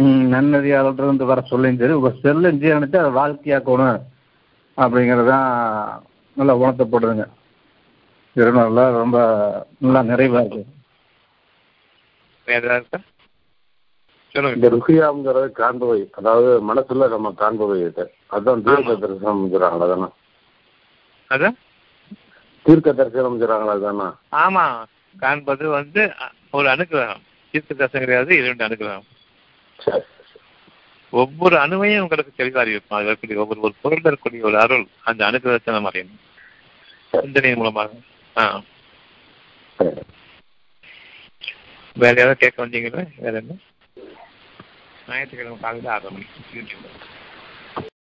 S3: ம், நன்னறியாளர்கிட்ட இருந்து வர சொல்லும் சரி. ஒரு செல்லும் ஜீரணித்து அதை வாழ்க்கையாக்கணும் அப்படிங்கிறது தான் நல்லா உணர்த்தப்படுதுங்க திருநூறுல ரொம்ப நல்லா நிறைவா இருக்கு.
S1: வேற ஏதாவது
S4: இந்த ருஹியாங்கிறது காண்பவை. அதாவது மனசுல நம்ம காண்பவை இது. அதுதான் தீர்க்க தரிசனம் தானே
S1: அதான்?
S4: தீர்க்க தரிசனம் தானே
S1: ஆமா. காண்பது வந்து ஒரு அனுகிரகம். தீர்க்க தரிசனம் கிடையாது இரண்டு அனுகிரகம். ஒவ்வொரு அணுவையும் உங்களுக்கு தெளிவாக இருக்கும். அது இருக்கக்கூடிய ஒவ்வொரு ஒரு பொருள் இருக்கக்கூடிய ஒரு அருள் அந்த அனுகிரகத்தை நம்ம அறியணும் சிந்தனையின் மூலமாக. ஆ. வேற ஏதாவது கேட்க வந்தீங்களா? வேற என்ன? ஞாயிற்றுக்கிழமை காலையில் ஆறு மணிக்கு.